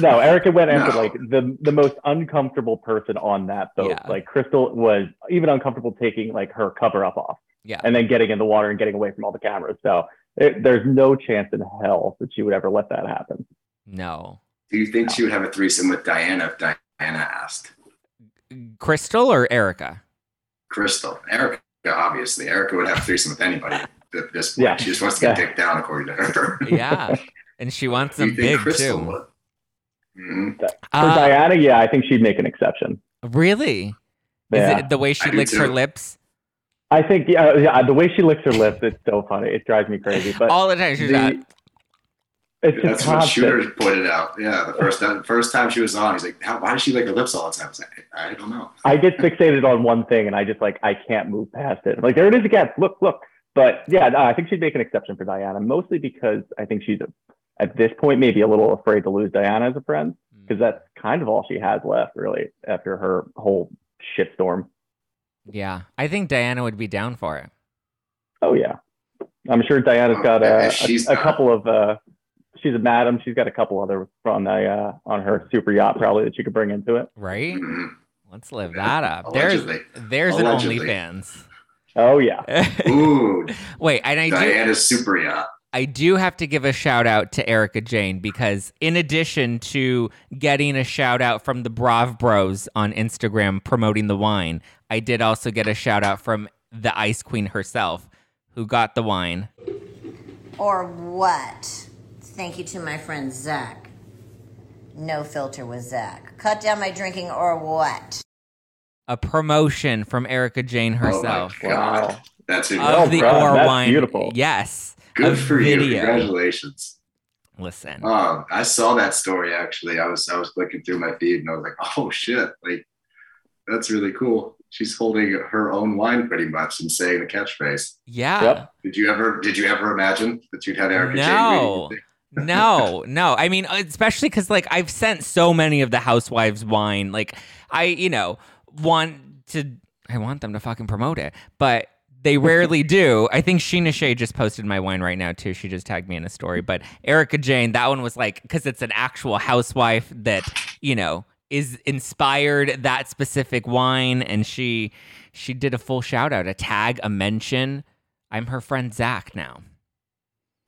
No, Erika went into No. like the the most uncomfortable person on that boat. Yeah. Like Crystal was even uncomfortable taking like her cover up off Yeah. and then getting in the water and getting away from all the cameras. So it, there's no chance in hell that she would ever let that happen. No. Do you think she would have a threesome with Diana if Diana asked? Crystal or Erika? Crystal, Erika, obviously, Erika would have a threesome with anybody at this point. Yeah. She just wants to get Yeah. dick down, according to her. Yeah. And she wants Do you them big Crystal too. would? Mhm. For Uh, Diana, yeah, I think she'd make an exception. really? Yeah. Is it the way she I licks her lips? I think yeah, yeah, the way she licks her lips, it's so funny. It drives me crazy. But All the time she's the- like, it's just That's what. Shooter pointed out. Yeah, the first time, first time she was on, he's like, How, "Why does she lick her lips all the time?" I was like, "I don't know." I get fixated on one thing and I just like I can't move past it. Like there it is again. Look, look. But yeah, no, I think she'd make an exception for Diana, mostly because I think she's at this point maybe a little afraid to lose Diana as a friend because that's kind of all she has left really after her whole shitstorm. yeah. I think Diana would be down for it. Oh yeah, I'm sure Diana's Oh, got a, she's a, a couple of. uh She's a madam. She's got a couple other on the uh, on her super yacht probably that she could bring into it. Right? Mhm. Let's live that up. Allegedly. There's there's Allegedly. an OnlyFans. Oh yeah, Ooh, Wait, and I do Diana's super yacht. I do have to give a shout out to Erika Jayne because in addition to getting a shout out from the Brav Bros on Instagram promoting the wine, I did also get a shout out from the Ice Queen herself who got the wine. Or what? Thank you to my friend Zach. No filter with Zach. Cut down my drinking or what? A promotion from Erika Jayne herself Oh my God, Wow. that's of incredible. the God, Or that's wine. beautiful. Yes. Good a for you. Congratulations. Listen. Um, I saw that story actually. I was I was looking through my feed and I was like, oh shit, like that's really cool. She's holding her own wine pretty much and saying the catchphrase. Yeah. Yep. Did you ever did you ever imagine that you'd had Erika Jayne No. reading no, no. I mean, especially because like I've sent so many of the housewives wine. Like I, you know, want to. I want them to fucking promote it, but they rarely do. I think Scheana Shay just posted my wine right now too. She just tagged me in a story. But Erika Jayne, that one was like because it's an actual housewife that you know is inspired that specific wine, and she she did a full shout out, a tag, a mention. I'm her friend Zach now.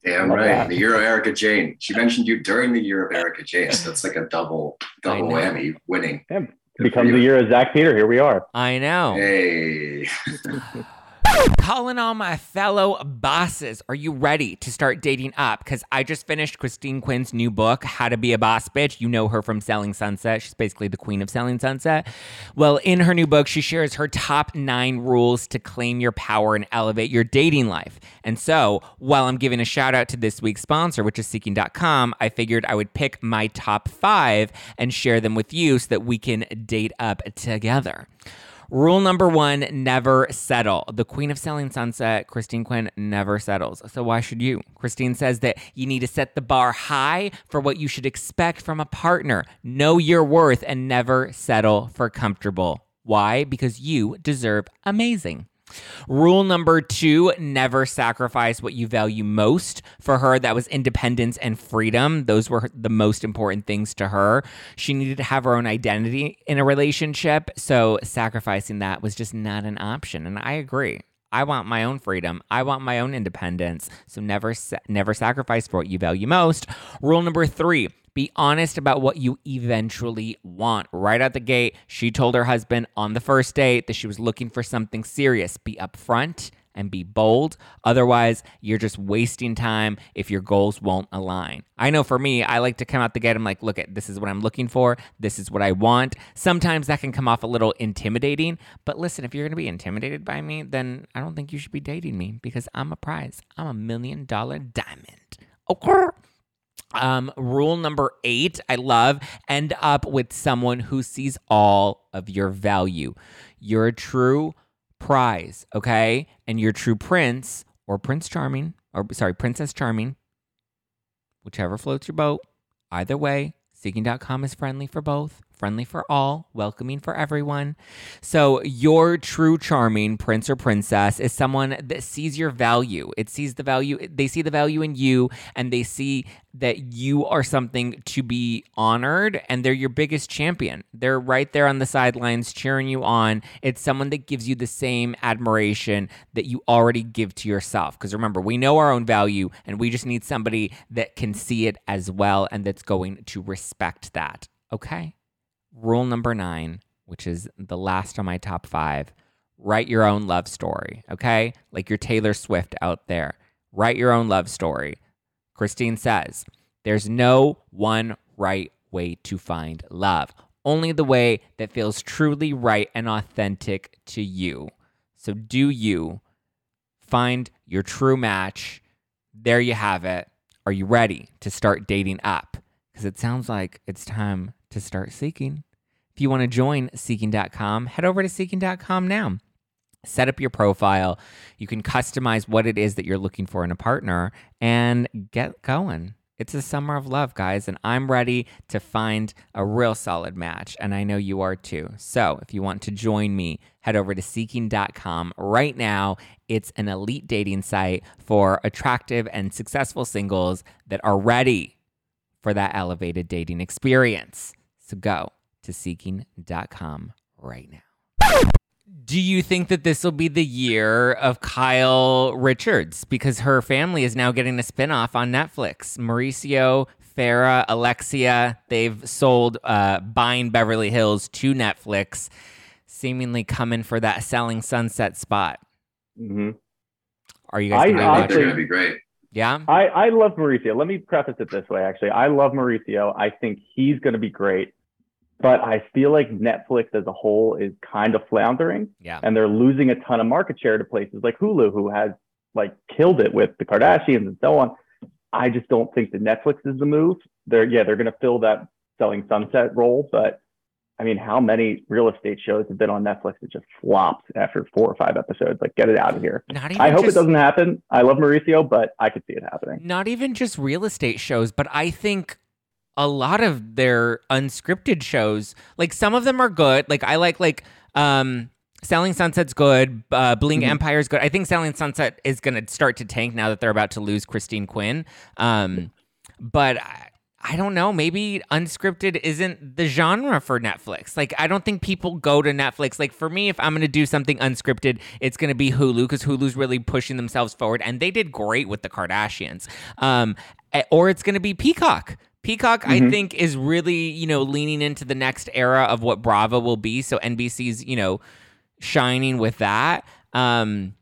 Damn Love right. that. The year of Erika Jayne. She mentioned you during the year of Erika Jayne. So that's like a double double know. whammy winning. Yeah, Good becomes the year of Zach Peter. Here we are. I know. Hey. Calling all my fellow bosses. Are you ready to start dating up? Because I just finished Christine Quinn's new book, How to Be a Boss Bitch. You know her from Selling Sunset. She's basically the queen of Selling Sunset. Well, in her new book, she shares her top nine rules to claim your power and elevate your dating life. And so, while I'm giving a shout out to this week's sponsor, which is Seeking.com, I figured I would pick my top five and share them with you so that we can date up together. Rule number one never settle. The queen of selling sunset, Christine Quinn, never settles. So why should you? Christine says that you need to set the bar high for what you should expect from a partner. Know your worth and never settle for comfortable. Why? Because you deserve amazing. Rule number two never sacrifice what you value most. For her, that was independence and freedom. Those were the most important things to her. She needed to have her own identity in a relationship. So sacrificing that was just not an option. And I agree. I want my own freedom. I want my own independence. So never never sacrifice for what you value most. Rule number 3, be honest about what you eventually want. Right out the gate, she told her husband on the first date that she was looking for something serious. Be upfront and be bold. Otherwise, you're just wasting time if your goals won't align. I know for me, I like to come out the gate. I'm like, look at this is what I'm looking for. This is what I want. Sometimes that can come off a little intimidating. But listen, if you're gonna be intimidated by me, then I don't think you should be dating me because I'm a prize. I'm a million dollar diamond. Okay. Um, rule number eight, I love end up with someone who sees all of your value. You're a true prize, okay? And your true prince or Prince Charming, or sorry, Princess Charming, whichever floats your boat. Either way, seeking.com is friendly for both, friendly for all, welcoming for everyone. So, your true charming prince or princess is someone that sees your value. It sees the value, they see the value in you, and they see that you are something to be honored, and they're your biggest champion. They're right there on the sidelines cheering you on. It's someone that gives you the same admiration that you already give to yourself. Because remember, we know our own value, and we just need somebody that can see it as well and that's going to respect that. Okay? Rule number nine, which is the last on my top five write your own love story, okay? Like your Taylor Swift out there. Write your own love story. Christine says, there's no one right way to find love, only the way that feels truly right and authentic to you. So do you find your true match? There you have it. Are you ready to start dating up? Because it sounds like it's time to start seeking. If you want to join seeking.com, head over to seeking.com now. Set up your profile. You can customize what it is that you're looking for in a partner and get going. It's a summer of love, guys, and I'm ready to find a real solid match, and I know you are too. So, if you want to join me, head over to seeking.com right now. It's an elite dating site for attractive and successful singles that are ready for that elevated dating experience. So, go to seeking.com right now. Do you think that this will be the year of Kyle Richards? Because her family is now getting a spinoff on Netflix. Mauricio, Farrah, Alexia, they've sold uh, Buying Beverly Hills to Netflix, seemingly coming for that selling sunset spot. Mm-hmm. Are you guys I going to I think they're going to be great. Yeah? I, I love Mauricio. Let me preface it this way, actually. I love Mauricio. I think he's going to be great, but I feel like Netflix as a whole is kind of floundering Yeah. and they're losing a ton of market share to places like Hulu, who has like killed it with the Kardashians and so on. I just don't think that Netflix is the move. They're, yeah, they're going to fill that selling sunset role, but I mean, how many real estate shows have been on Netflix that just flopped after four or five episodes? Like, get it out of here. Not even I hope just- it doesn't happen. I love Mauricio, but I could see it happening. not even just real estate shows, but I think a lot of their unscripted shows, like some of them are good. Like I like like um Selling Sunset's good, uh, Bling Mhm. Empire's good. I think Selling Sunset is going to start to tank now that they're about to lose Christine Quinn. Um, but I, I don't know. Maybe unscripted isn't the genre for Netflix. Like, I don't think people go to Netflix. Like, for me, if I'm going to do something unscripted, it's going to be Hulu because Hulu's really pushing themselves forward, and they did great with the Kardashians. Um, or it's going to be Peacock. Peacock, mm-hmm. I think, is really you know leaning into the next era of what Bravo will be. So NBC's you know shining with that. Um,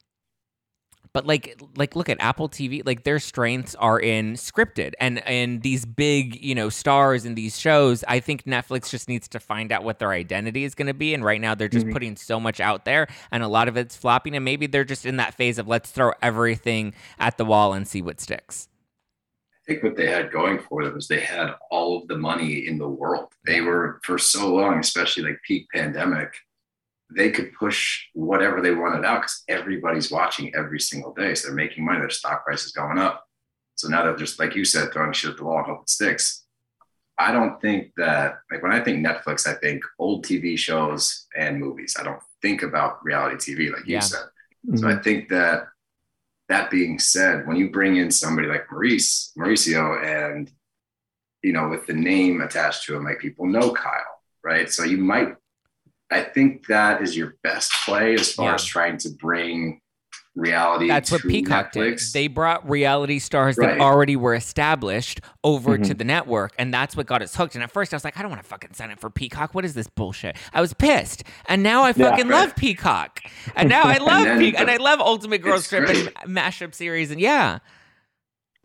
but like like look at Apple TV, like their strengths are in scripted and and these big, you know, stars in these shows. I think Netflix just needs to find out what their identity is going to be and right now they're just mm-hmm. putting so much out there and a lot of it's flopping and maybe they're just in that phase of let's throw everything at the wall and see what sticks. I think what they had going for them was they had all of the money in the world. They were for so long, especially like peak pandemic, they could push whatever they wanted out because everybody's watching every single day. So they're making money. Their stock price is going up. So now they're just like you said, throwing shit at the wall and hope it sticks. I don't think that like when I think Netflix, I think old TV shows and movies. I don't think about reality TV like yeah. you said. Mm-hmm. So I think that that being said, when you bring in somebody like Maurice, Mauricio, and you know, with the name attached to him, like people know Kyle, right? So you might I think that is your best play as far yeah. as trying to bring reality. That's what Peacock Netflix. did. They brought reality stars right. that already were established over mm-hmm. to the network, and that's what got us hooked. And at first, I was like, I don't want to fucking sign up for Peacock. What is this bullshit? I was pissed, and now I fucking yeah, right. love Peacock, and now I love and Peacock, and I love Ultimate Girls Trip and mashup series, and yeah.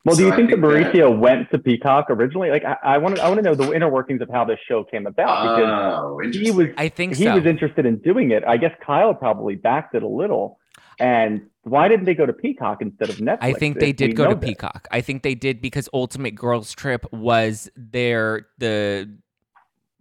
Well, do you think, think that Mauricio that... went to Peacock originally? Like, I, I want to, I want to know the inner workings of how this show came about because oh, he was, I think he so. was interested in doing it. I guess Kyle probably backed it a little. And why didn't they go to Peacock instead of Netflix? I think they did go to this? Peacock. I think they did because Ultimate Girls Trip was their the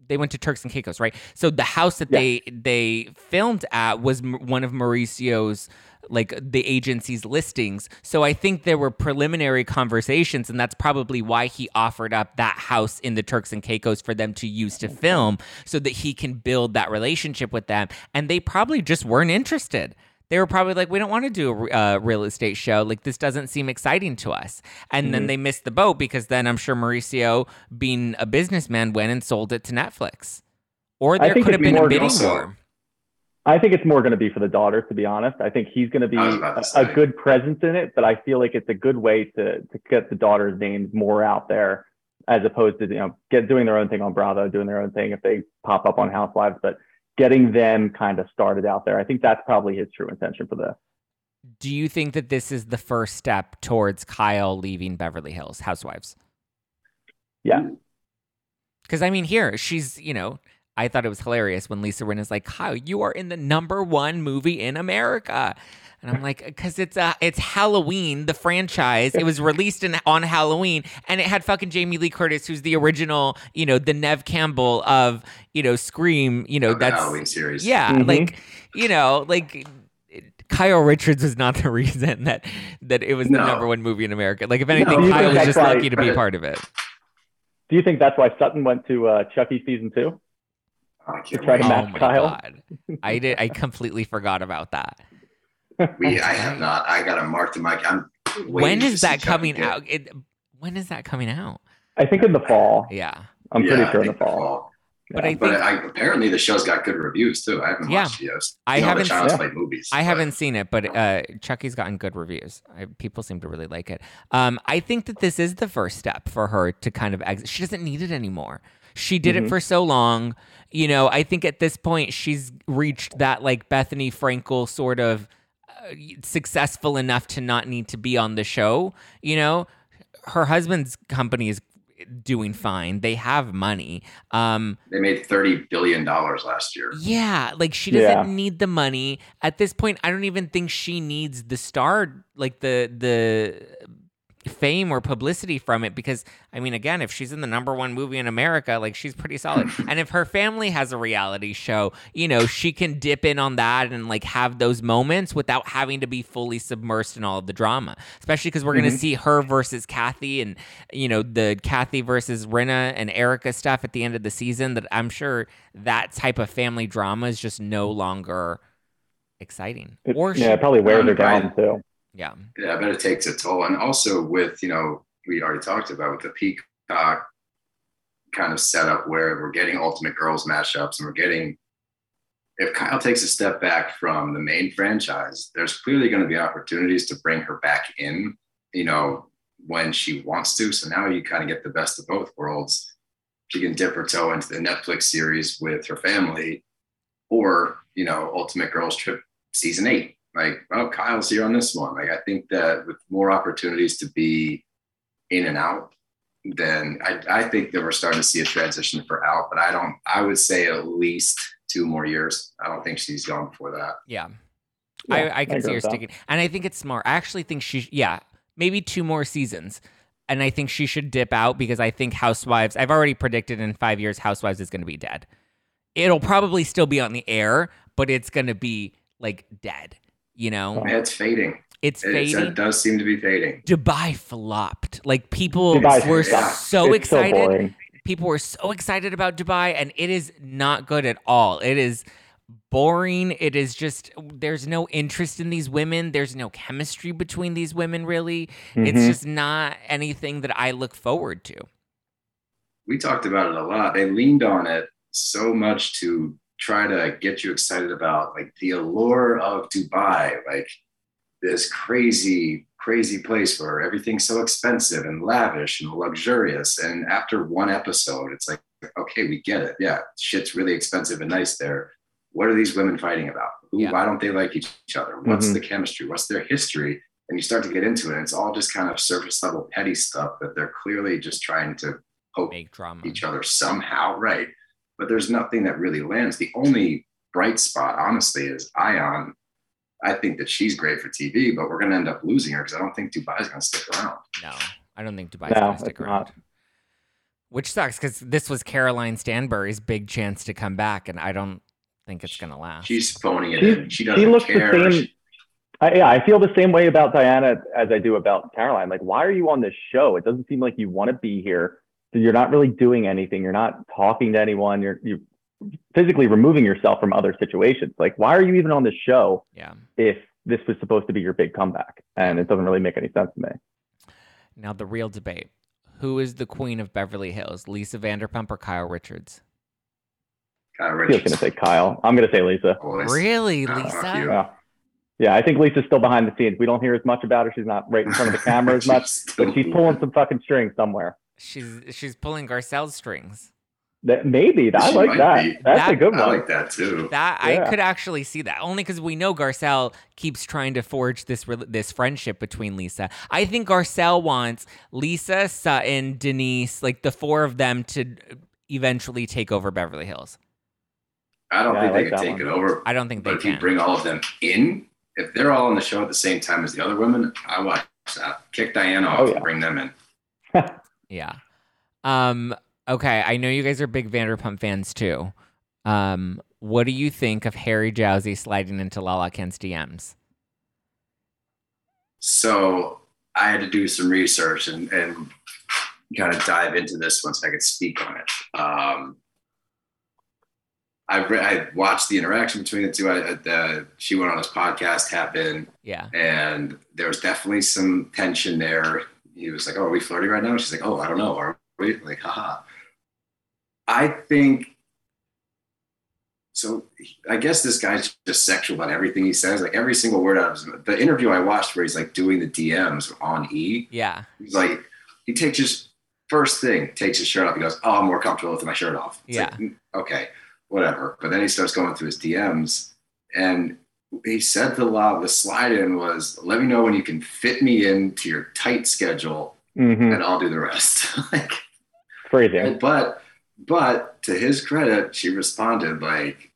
they went to Turks and Caicos, right? So the house that yeah. they they filmed at was one of Mauricio's like the agency's listings. So I think there were preliminary conversations, and that's probably why he offered up that house in the Turks and Caicos for them to use to film so that he can build that relationship with them. And they probably just weren't interested. They were probably like, we don't want to do a uh, real estate show. Like, this doesn't seem exciting to us. And mm-hmm. then they missed the boat because then I'm sure Mauricio, being a businessman, went and sold it to Netflix. Or there could have been a bidding also- war I think it's more going to be for the daughters, to be honest. I think he's going to be a, a, good presence in it, but I feel like it's a good way to to get the daughters' names more out there, as opposed to you know get doing their own thing on Bravo, doing their own thing if they pop up on Housewives, but getting them kind of started out there. I think that's probably his true intention for this. Do you think that this is the first step towards Kyle leaving Beverly Hills Housewives? Yeah. Mm. Because I mean, here she's you know I thought it was hilarious when Lisa Rinna is like, "Kyle, you are in the number one movie in America." And I'm like, because it's uh, it's Halloween, the franchise. It was released in, on Halloween, and it had fucking Jamie Lee Curtis, who's the original, you know, the Neve Campbell of, you know, Scream. You know, that's Halloween series. Yeah, mm-hmm. like, you know, like Kyle Richards was not the reason that that it was no. the number one movie in America. Like, if anything, no, Kyle was just lucky to be part of it. Do you think that's why Sutton went to uh, Chucky season two? To try to match oh Kyle. God. I did. I completely forgot about that. We, I have not. I got a mark to my. I'm. When is that coming out? It, when is that coming out? I think in the fall. Yeah, I'm yeah, pretty sure in the fall. fall. But I think but I, apparently the show's got good reviews too. I haven't yeah, watched it. I haven't. Yeah. movies. I but. haven't seen it, but uh, Chucky's gotten good reviews. I, people seem to really like it. Um, I think that this is the first step for her to kind of exit. She doesn't need it anymore. She did mm-hmm. it for so long. You know, I think at this point she's reached that like Bethenny Frankel sort of uh, successful enough to not need to be on the show. You know, her husband's company is doing fine. They have money. Um, they made thirty billion dollars last year. Yeah, like she doesn't yeah. need the money at this point. I don't even think she needs the star, like the the fame or publicity from it because I mean again if she's in the number 1 movie in America like she's pretty solid. And if her family has a reality show you know she can dip in on that and like have those moments without having to be fully submersed in all of the drama especially cuz we're mm-hmm. going to see her versus Kathy and you know the Kathy versus Rinna and Erika stuff at the end of the season that I'm sure that type of family drama is just no longer exciting. It, or yeah, probably wears her down too yeah. Yeah, I bet it takes a toll. And also with, you know, we already talked about with the Peacock kind of setup where we're getting Ultimate Girls matchups and we're getting. If Kyle takes a step back from the main franchise, there's clearly going to be opportunities to bring her back in, you know, when she wants to. So now you kind of get the best of both worlds. She can dip her toe into the Netflix series with her family, or, you know, Ultimate Girls Trip season eight. Like, oh, Kyle's here on this one. Like, I think that with more opportunities to be in and out, then I, I think that we're starting to see a transition for out. But I don't. I would say at least two more years. I don't think she's gone before that. Yeah. Yeah, I, I can I see her with that. sticking. And I think it's smart. I actually think she, yeah, maybe two more seasons. And I think she should dip out because I think Housewives, I've already predicted in five years, Housewives is going to be dead. It'll probably still be on the air, but it's going to be like dead. You know, It's fading. it's It's, it fading. does seem to be fading. Dubai flopped. Like people Dubai's- were yeah. so it's excited. boring. people were so excited about Dubai, and it is not good at all. It is boring. It is just there's no interest in these women. There's no chemistry between these women. Really, it's Mhm. just not anything that I look forward to. we talked about it a lot. They leaned on it so much to try to get you excited about like the allure of Dubai, like this crazy, crazy place where everything's so expensive and lavish and luxurious. And after one episode, it's like, okay, we get it. Yeah, shit's really expensive and nice there. What are these women fighting about? Who, Yeah. Why don't they like each other? What's Mhm. the chemistry? What's their history? And you start to get into it. And it's all just kind of surface level petty stuff that they're clearly just trying to poke Make drama. each other somehow, right? But there's nothing that really lands. The only bright spot, honestly, is Ayan. I think that she's great for TV, but we're going to end up losing her because I don't think Dubai's going to stick around. No, I don't think Dubai's No, going to stick around. not. Which sucks because this was Caroline Stanbury's big chance to come back, and I don't think it's going to last. She's phoning it She's- in. She she doesn't looks care. the same. I, yeah, I feel the same way about Diana as I do about Caroline. Like, why are you on this show? It doesn't seem like you want to be here. You're not really doing anything. You're not talking to anyone. You're you physically removing yourself from other situations. Like, why are you even on this show yeah. if this was supposed to be your big comeback? And it doesn't really make any sense to me. Now the real debate: Who is the queen of Beverly Hills, Lisa Vanderpump or Kyle Richards? Kyle Richards. I was going to say Kyle. I'm going to say Lisa. Oh, Boys. Really, Oh, Lisa? you. Yeah. Yeah, I think Lisa's still behind the scenes. We don't hear as much about her. She's not right in front of the camera as much, but she's pulling some fucking strings somewhere. She's she's pulling Garcelle's strings. That maybe I She like that. be. That's That- a good I like that too. That I could actually see that only because we know Garcelle keeps trying to forge this this friendship between Lisa. I think Garcelle wants Lisa, Sutton, Denise, like the four of them to eventually take over Beverly Hills. I don't Yeah, think I they like can take one. it over. I don't think they But if you can. bring all of them in, if they're all on the show at the same time as the other women, I watch that. Kick Diana oh, off Oh, yeah. and bring them in. Yeah. Um. Okay. I know you guys are big Vanderpump fans too. Um. What do you think of Harry Jowsey sliding into Lala Kent's DMs? So I had to do some research and, and kind of dive into this one so I could speak on it. Um, I, re- I watched the interaction between the two. I, the, she went on this podcast, happened, Yeah. and there was definitely some tension there. He was like, "Oh, are we flirting right now?" She's like, "Oh, I don't know. Are we?" Like, haha. I think so. I guess this guy's just sexual about everything he says. Like every single word out of his the interview I watched, where he's like doing the DMs on E. Yeah. He's like, he takes his first thing, takes his shirt off. He goes, "Oh, I'm more comfortable with my shirt off." It's Yeah. "Mm, okay, whatever. But then he starts going through his DMs, and he said the law, the slide in was, "Let me know when you can fit me into your tight schedule, hmm and I'll do the rest." like, Phrasing. but but to his credit, she responded like.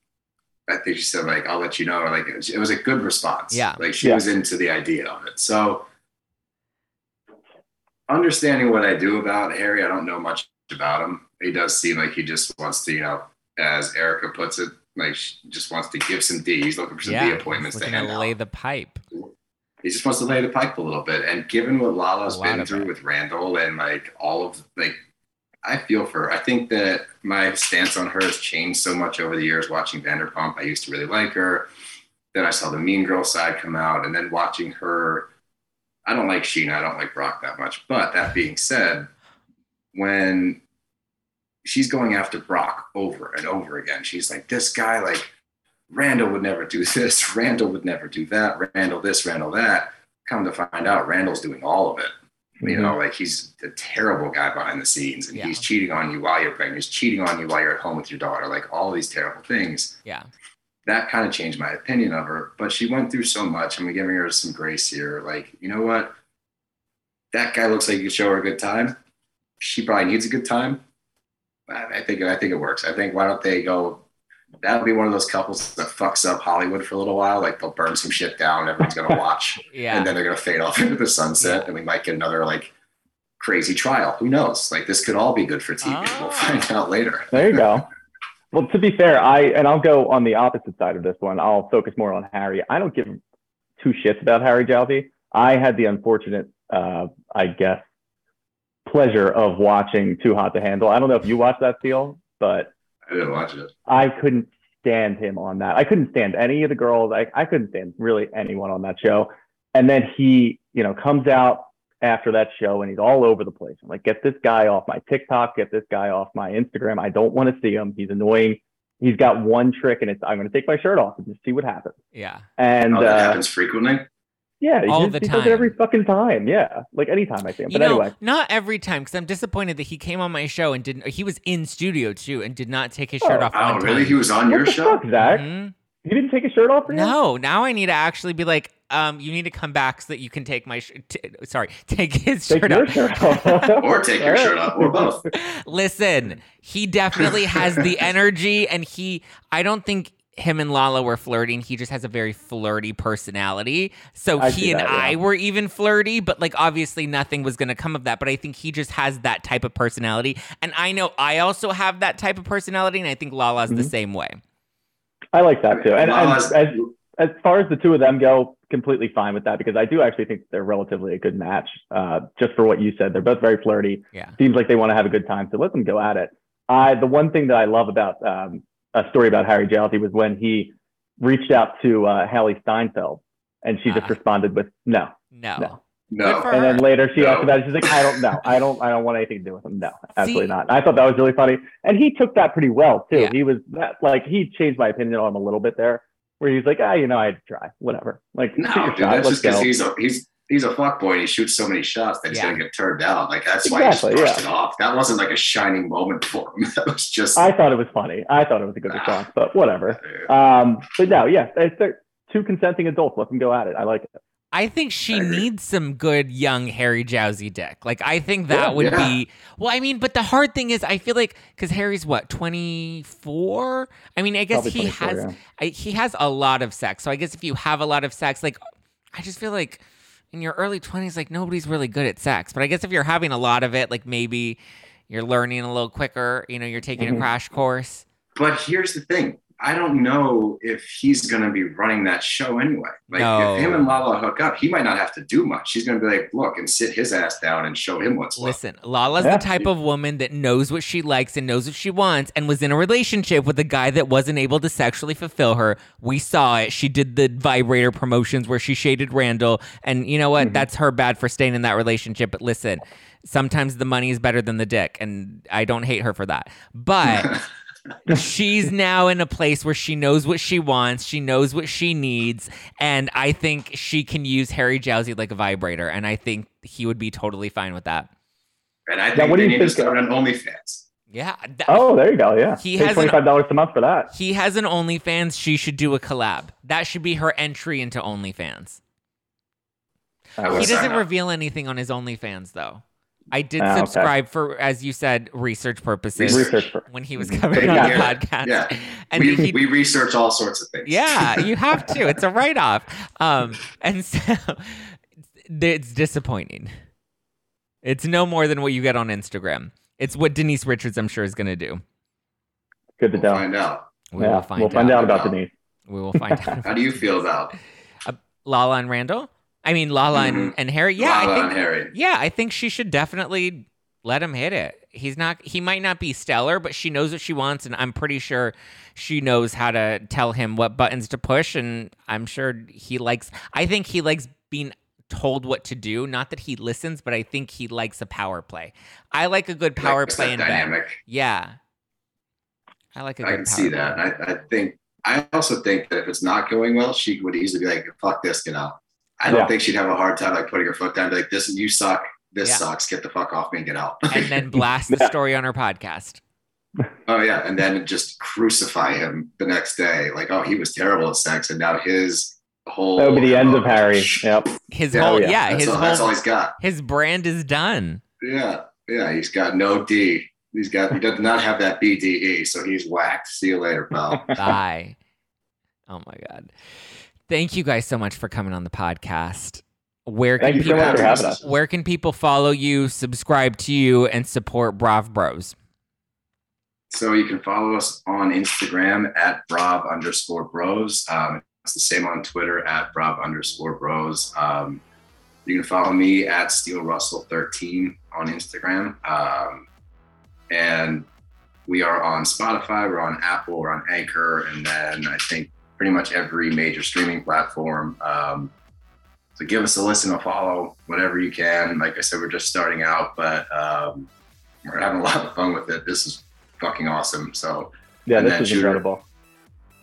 I think she said like I'll let you know. Like it was, it was a good response. Yeah. Like she Yeah. was into the idea of it. So understanding what I do about Harry, I don't know much about him. He does seem like he just wants to, you know, as Erika puts it, like she just wants to give some D. He's looking for some Yeah. D appointments to looking hand out. lay the pipe. He just wants to lay the pipe a little bit. And given what Lala's been through it. with Randall and like all of like I feel for her. I think that my stance on her has changed so much over the years watching Vanderpump. I used to really like her. Then I saw the Mean Girl side come out, and then watching her. I don't like Scheana. I don't like Brock that much. But that being said, when she's going after Brock over and over again. She's like, this guy, like Randall would never do this. Randall would never do that. Randall this, Randall that. Come to find out, Randall's doing all of it. You mm-hmm. know, like he's a terrible guy behind the scenes, and Yeah. he's cheating on you while you're pregnant. He's cheating on you while you're at home with your daughter. Like all these terrible things. Yeah. That kind of changed my opinion of her. But she went through so much. I'm giving her some grace here. Like, you know what? That guy looks like you could show her a good time. She probably needs a good time. I I think I think it works. I think why don't they go? That'll be one of those couples that fucks up Hollywood for a little while. Like they'll burn some shit down. Everyone's gonna watch Yeah. and then they're going to fade off into the sunset and we might get another like crazy trial who knows like this could all be good for tv Ah. we'll find out later There you go. Well, to be fair, I and I'll go on the opposite side of this one. I'll focus more on Harry. I don't give two shits about Harry Jowsey. I had the unfortunate, uh, I guess, pleasure of watching Too Hot to Handle. I don't know if you watched that deal, but i didn't watch it I couldn't stand him on that. I couldn't stand any of the girls. I, I couldn't stand really anyone on that show. And then he, you know, comes out after that show and he's all over the place. I'm like, get this guy off my TikTok, get this guy off my Instagram. I don't want to see him. He's annoying. He's got one trick and it's I'm gonna take my shirt off and just see what happens. Yeah. And oh, that uh, happens frequently yeah, he, All just, the he does it time. every fucking time. Yeah. Like anytime I see him. You But know, anyway. not every time because I'm disappointed that he came on my show and didn't. He was in studio too and did not take his shirt Oh, off. oh one really time. he was on your What the show fuck, Zach? Mhm. He didn't take his shirt off for you? No, now I need to actually be like, um, you need to come back so that you can take my sh- t- sorry, take his Take shirt your off. shirt off. or take your shirt off or both Listen, he definitely has the energy, and he. I don't think him and Lala were flirting. He just has a very flirty personality. So I he and that, yeah. I were even flirty, but like obviously nothing was going to come of that. But I think he just has that type of personality, and I know I also have that type of personality, and I think Lala's the Mhm. same way. I like that too. And, and as, as far as the two of them go, completely fine with that because I do actually think they're relatively a good match. Uh, just for what you said, they're both very flirty. Yeah. Seems like they want to have a good time, so let them go at it. I the one thing that I love about um, a story about Harry Jowsey was when he reached out to uh, Hailee Steinfeld, and she just Ah. responded with no. No. No. no And then later she No. asked about it. She's like, I don't know. I don't. I don't want anything to do with him. No, absolutely See- not. I thought that was really funny, and he took that pretty well too. Yeah. He was that like he changed my opinion on him a little bit there, where he's like, ah, you know, I had to try, whatever. Like, no dude, that's let's just because he's a he's he's a fuck boy and he shoots so many shots that he's Yeah. gonna get turned down like that's why Exactly, he just brushed yeah. it off that wasn't like a shining moment for him that was just I thought it was funny. I thought it was a good response, but whatever. Um, but no, yeah, it's they're two consenting adults. Let them go at it. I like it. I think she I needs some good young Harry Jowsey dick. Like I think that Yeah. would Yeah. be well. I mean, but the hard thing is, I feel like because Harry's what twenty four. I mean, I guess he has yeah. I, he has a lot of sex. So I guess if you have a lot of sex, like I just feel like in your early twenties, like nobody's really good at sex. But I guess if you're having a lot of it, like maybe you're learning a little quicker. You know, you're taking Mhm. a crash course. But here's the thing. I don't know if he's going to be running that show anyway. Like, No. if him and Lala hook up, he might not have to do much. She's going to be like, look, and sit his ass down and show him what's what. Listen, Lala's Yeah. the type of woman that knows what she likes and knows what she wants and was in a relationship with a guy that wasn't able to sexually fulfill her. We saw it. She did the vibrator promotions where she shaded Randall. And you know what? Mhm. That's her bad for staying in that relationship. But listen, sometimes the money is better than the dick. And I don't hate her for that. But. she's now in a place where she knows what she wants, she knows what she needs, and I think she can use Harry Jowsey like a vibrator, and I think he would be totally fine with that. And I Now, think what do you need to think- start on OnlyFans. Yeah. th- Oh, there you go. Yeah, He Pay has twenty five dollars a month for that. He has an OnlyFans. She should do a collab. That should be her entry into OnlyFans. He doesn't reveal anything on his OnlyFans though. I did Ah, okay. subscribe for, as you said, research purposes Research. Research for when he was coming Yeah, on the podcast. yeah. And we, he, we research all sorts of things. yeah, you have to. It's a write off. Um, and so it's disappointing. It's no more than what you get on Instagram. It's what Denise Richards, I'm sure, is going to do. good to We'll know. find out. We yeah, will find we'll find out about. Denise. We will find out. How do you feel about Lala and Randall? I mean, Lala and, Mhm. and Harry? Yeah, Lala I think and Harry? Yeah, I think she should definitely let him hit it. He's not he might not be stellar, but she knows what she wants and I'm pretty sure she knows how to tell him what buttons to push and I'm sure he likes I think he likes being told what to do. Not that he listens, but I think he likes a power play. I like a good power Like, play in bed. dynamic. Yeah. I like a I can see play. that. I, I think I also think that if it's not going well, she would easily be like, "Fuck this, get out." I don't Yeah. think she'd have a hard time like putting her foot down, be like, "This, you suck. This Yeah. sucks. Get the fuck off me and get out." and then blast the story on her podcast. oh yeah, and then just crucify him the next day, like, "Oh, he was terrible at sex," and now his whole That would be the end of MO Harry. Oh, yep. His Yeah, whole yeah. yeah, That's, his all, that's all whole he's got. his brand is done. Yeah, yeah, he's got no D. He's got he does not have that BDE, so he's whacked. See you later, pal. Bye. oh my god. Thank you guys so much for coming on the podcast. Where can Thank you so people much for having us. where can people follow you, subscribe to you, and support Brav Bros? So you can follow us on Instagram at Brav underscore bros. Um, it's the same on Twitter at Brav underscore bros. Um, you can follow me at Steele Russell 13 on Instagram. Um, and we are on Spotify, we're on Apple, we're on Anchor, and then I think pretty much every major streaming platform. Um, so give us a listen, a follow, whatever you can. Like I said, we're just starting out, but um, we're having a lot of fun with it. This is fucking awesome. So Yeah, this is Shooter. incredible.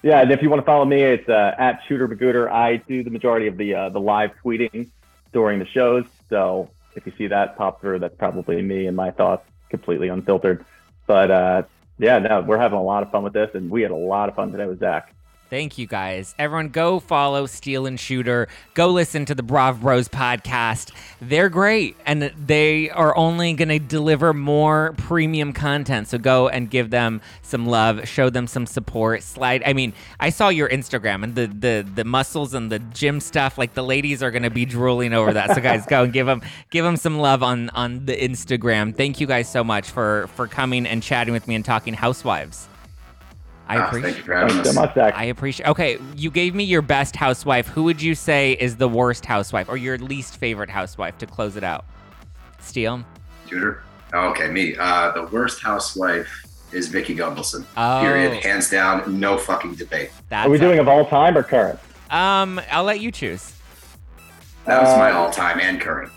Yeah, and if you want to follow me, it's uh, at Shooter Magooter. I do the majority of the uh, the live tweeting during the shows. So if you see that pop through, that's probably me and my thoughts, completely unfiltered. But uh, yeah, no, we're having a lot of fun with this, and we had a lot of fun today with Zach. Thank you guys. Everyone go follow Steele and Shooter. Go listen to the Brav Bros podcast. They're great and they are only going to deliver more premium content. So go and give them some love, show them some support. Slide I mean, I saw your Instagram and the the the muscles and the gym stuff like the ladies are going to be drooling over that. So guys, go and give them give them some love on on the Instagram. Thank you guys so much for for coming and chatting with me and talking housewives. I uh, appreciate thank you for having Thanks us. so much, Zach. I appreciate. Okay, you gave me your best housewife. Who would you say is the worst housewife or your least favorite housewife to close it out? Steele. Shooter. Oh, okay, me. Uh, the worst housewife is Vicki Gunvalson. Oh. Period. Hands down, no fucking debate. That's Are we doing of all time or current? Um, I'll let you choose. That was my Uh, all-time and current.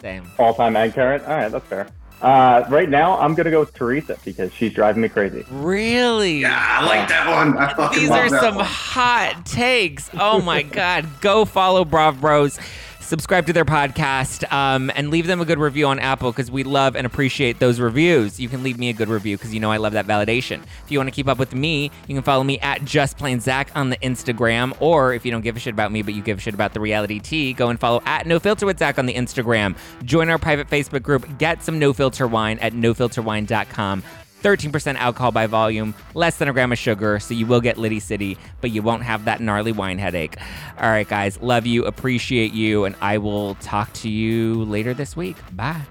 Same. All time and current? All right, that's fair. Uh, right now, I'm going to go with Teresa because she's driving me crazy. Really? Yeah, I like that one. I fucking These love are that some one. hot takes. Oh my god. Go follow Brav Bros. Subscribe to their podcast um, and leave them a good review on Apple because we love and appreciate those reviews. You can leave me a good review because you know I love that validation. If you want to keep up with me, you can follow me at Just Plain Zach on the Instagram. Or if you don't give a shit about me, but you give a shit about the reality T, go and follow at No Filter with Zach on the Instagram. Join our private Facebook group. Get some No Filter wine at nofilterwine.com. 13% alcohol by volume, less than a gram of sugar, so you will get Liddy City, but you won't have that gnarly wine headache. All right, guys, love you, appreciate you, and I will talk to you later this week. Bye.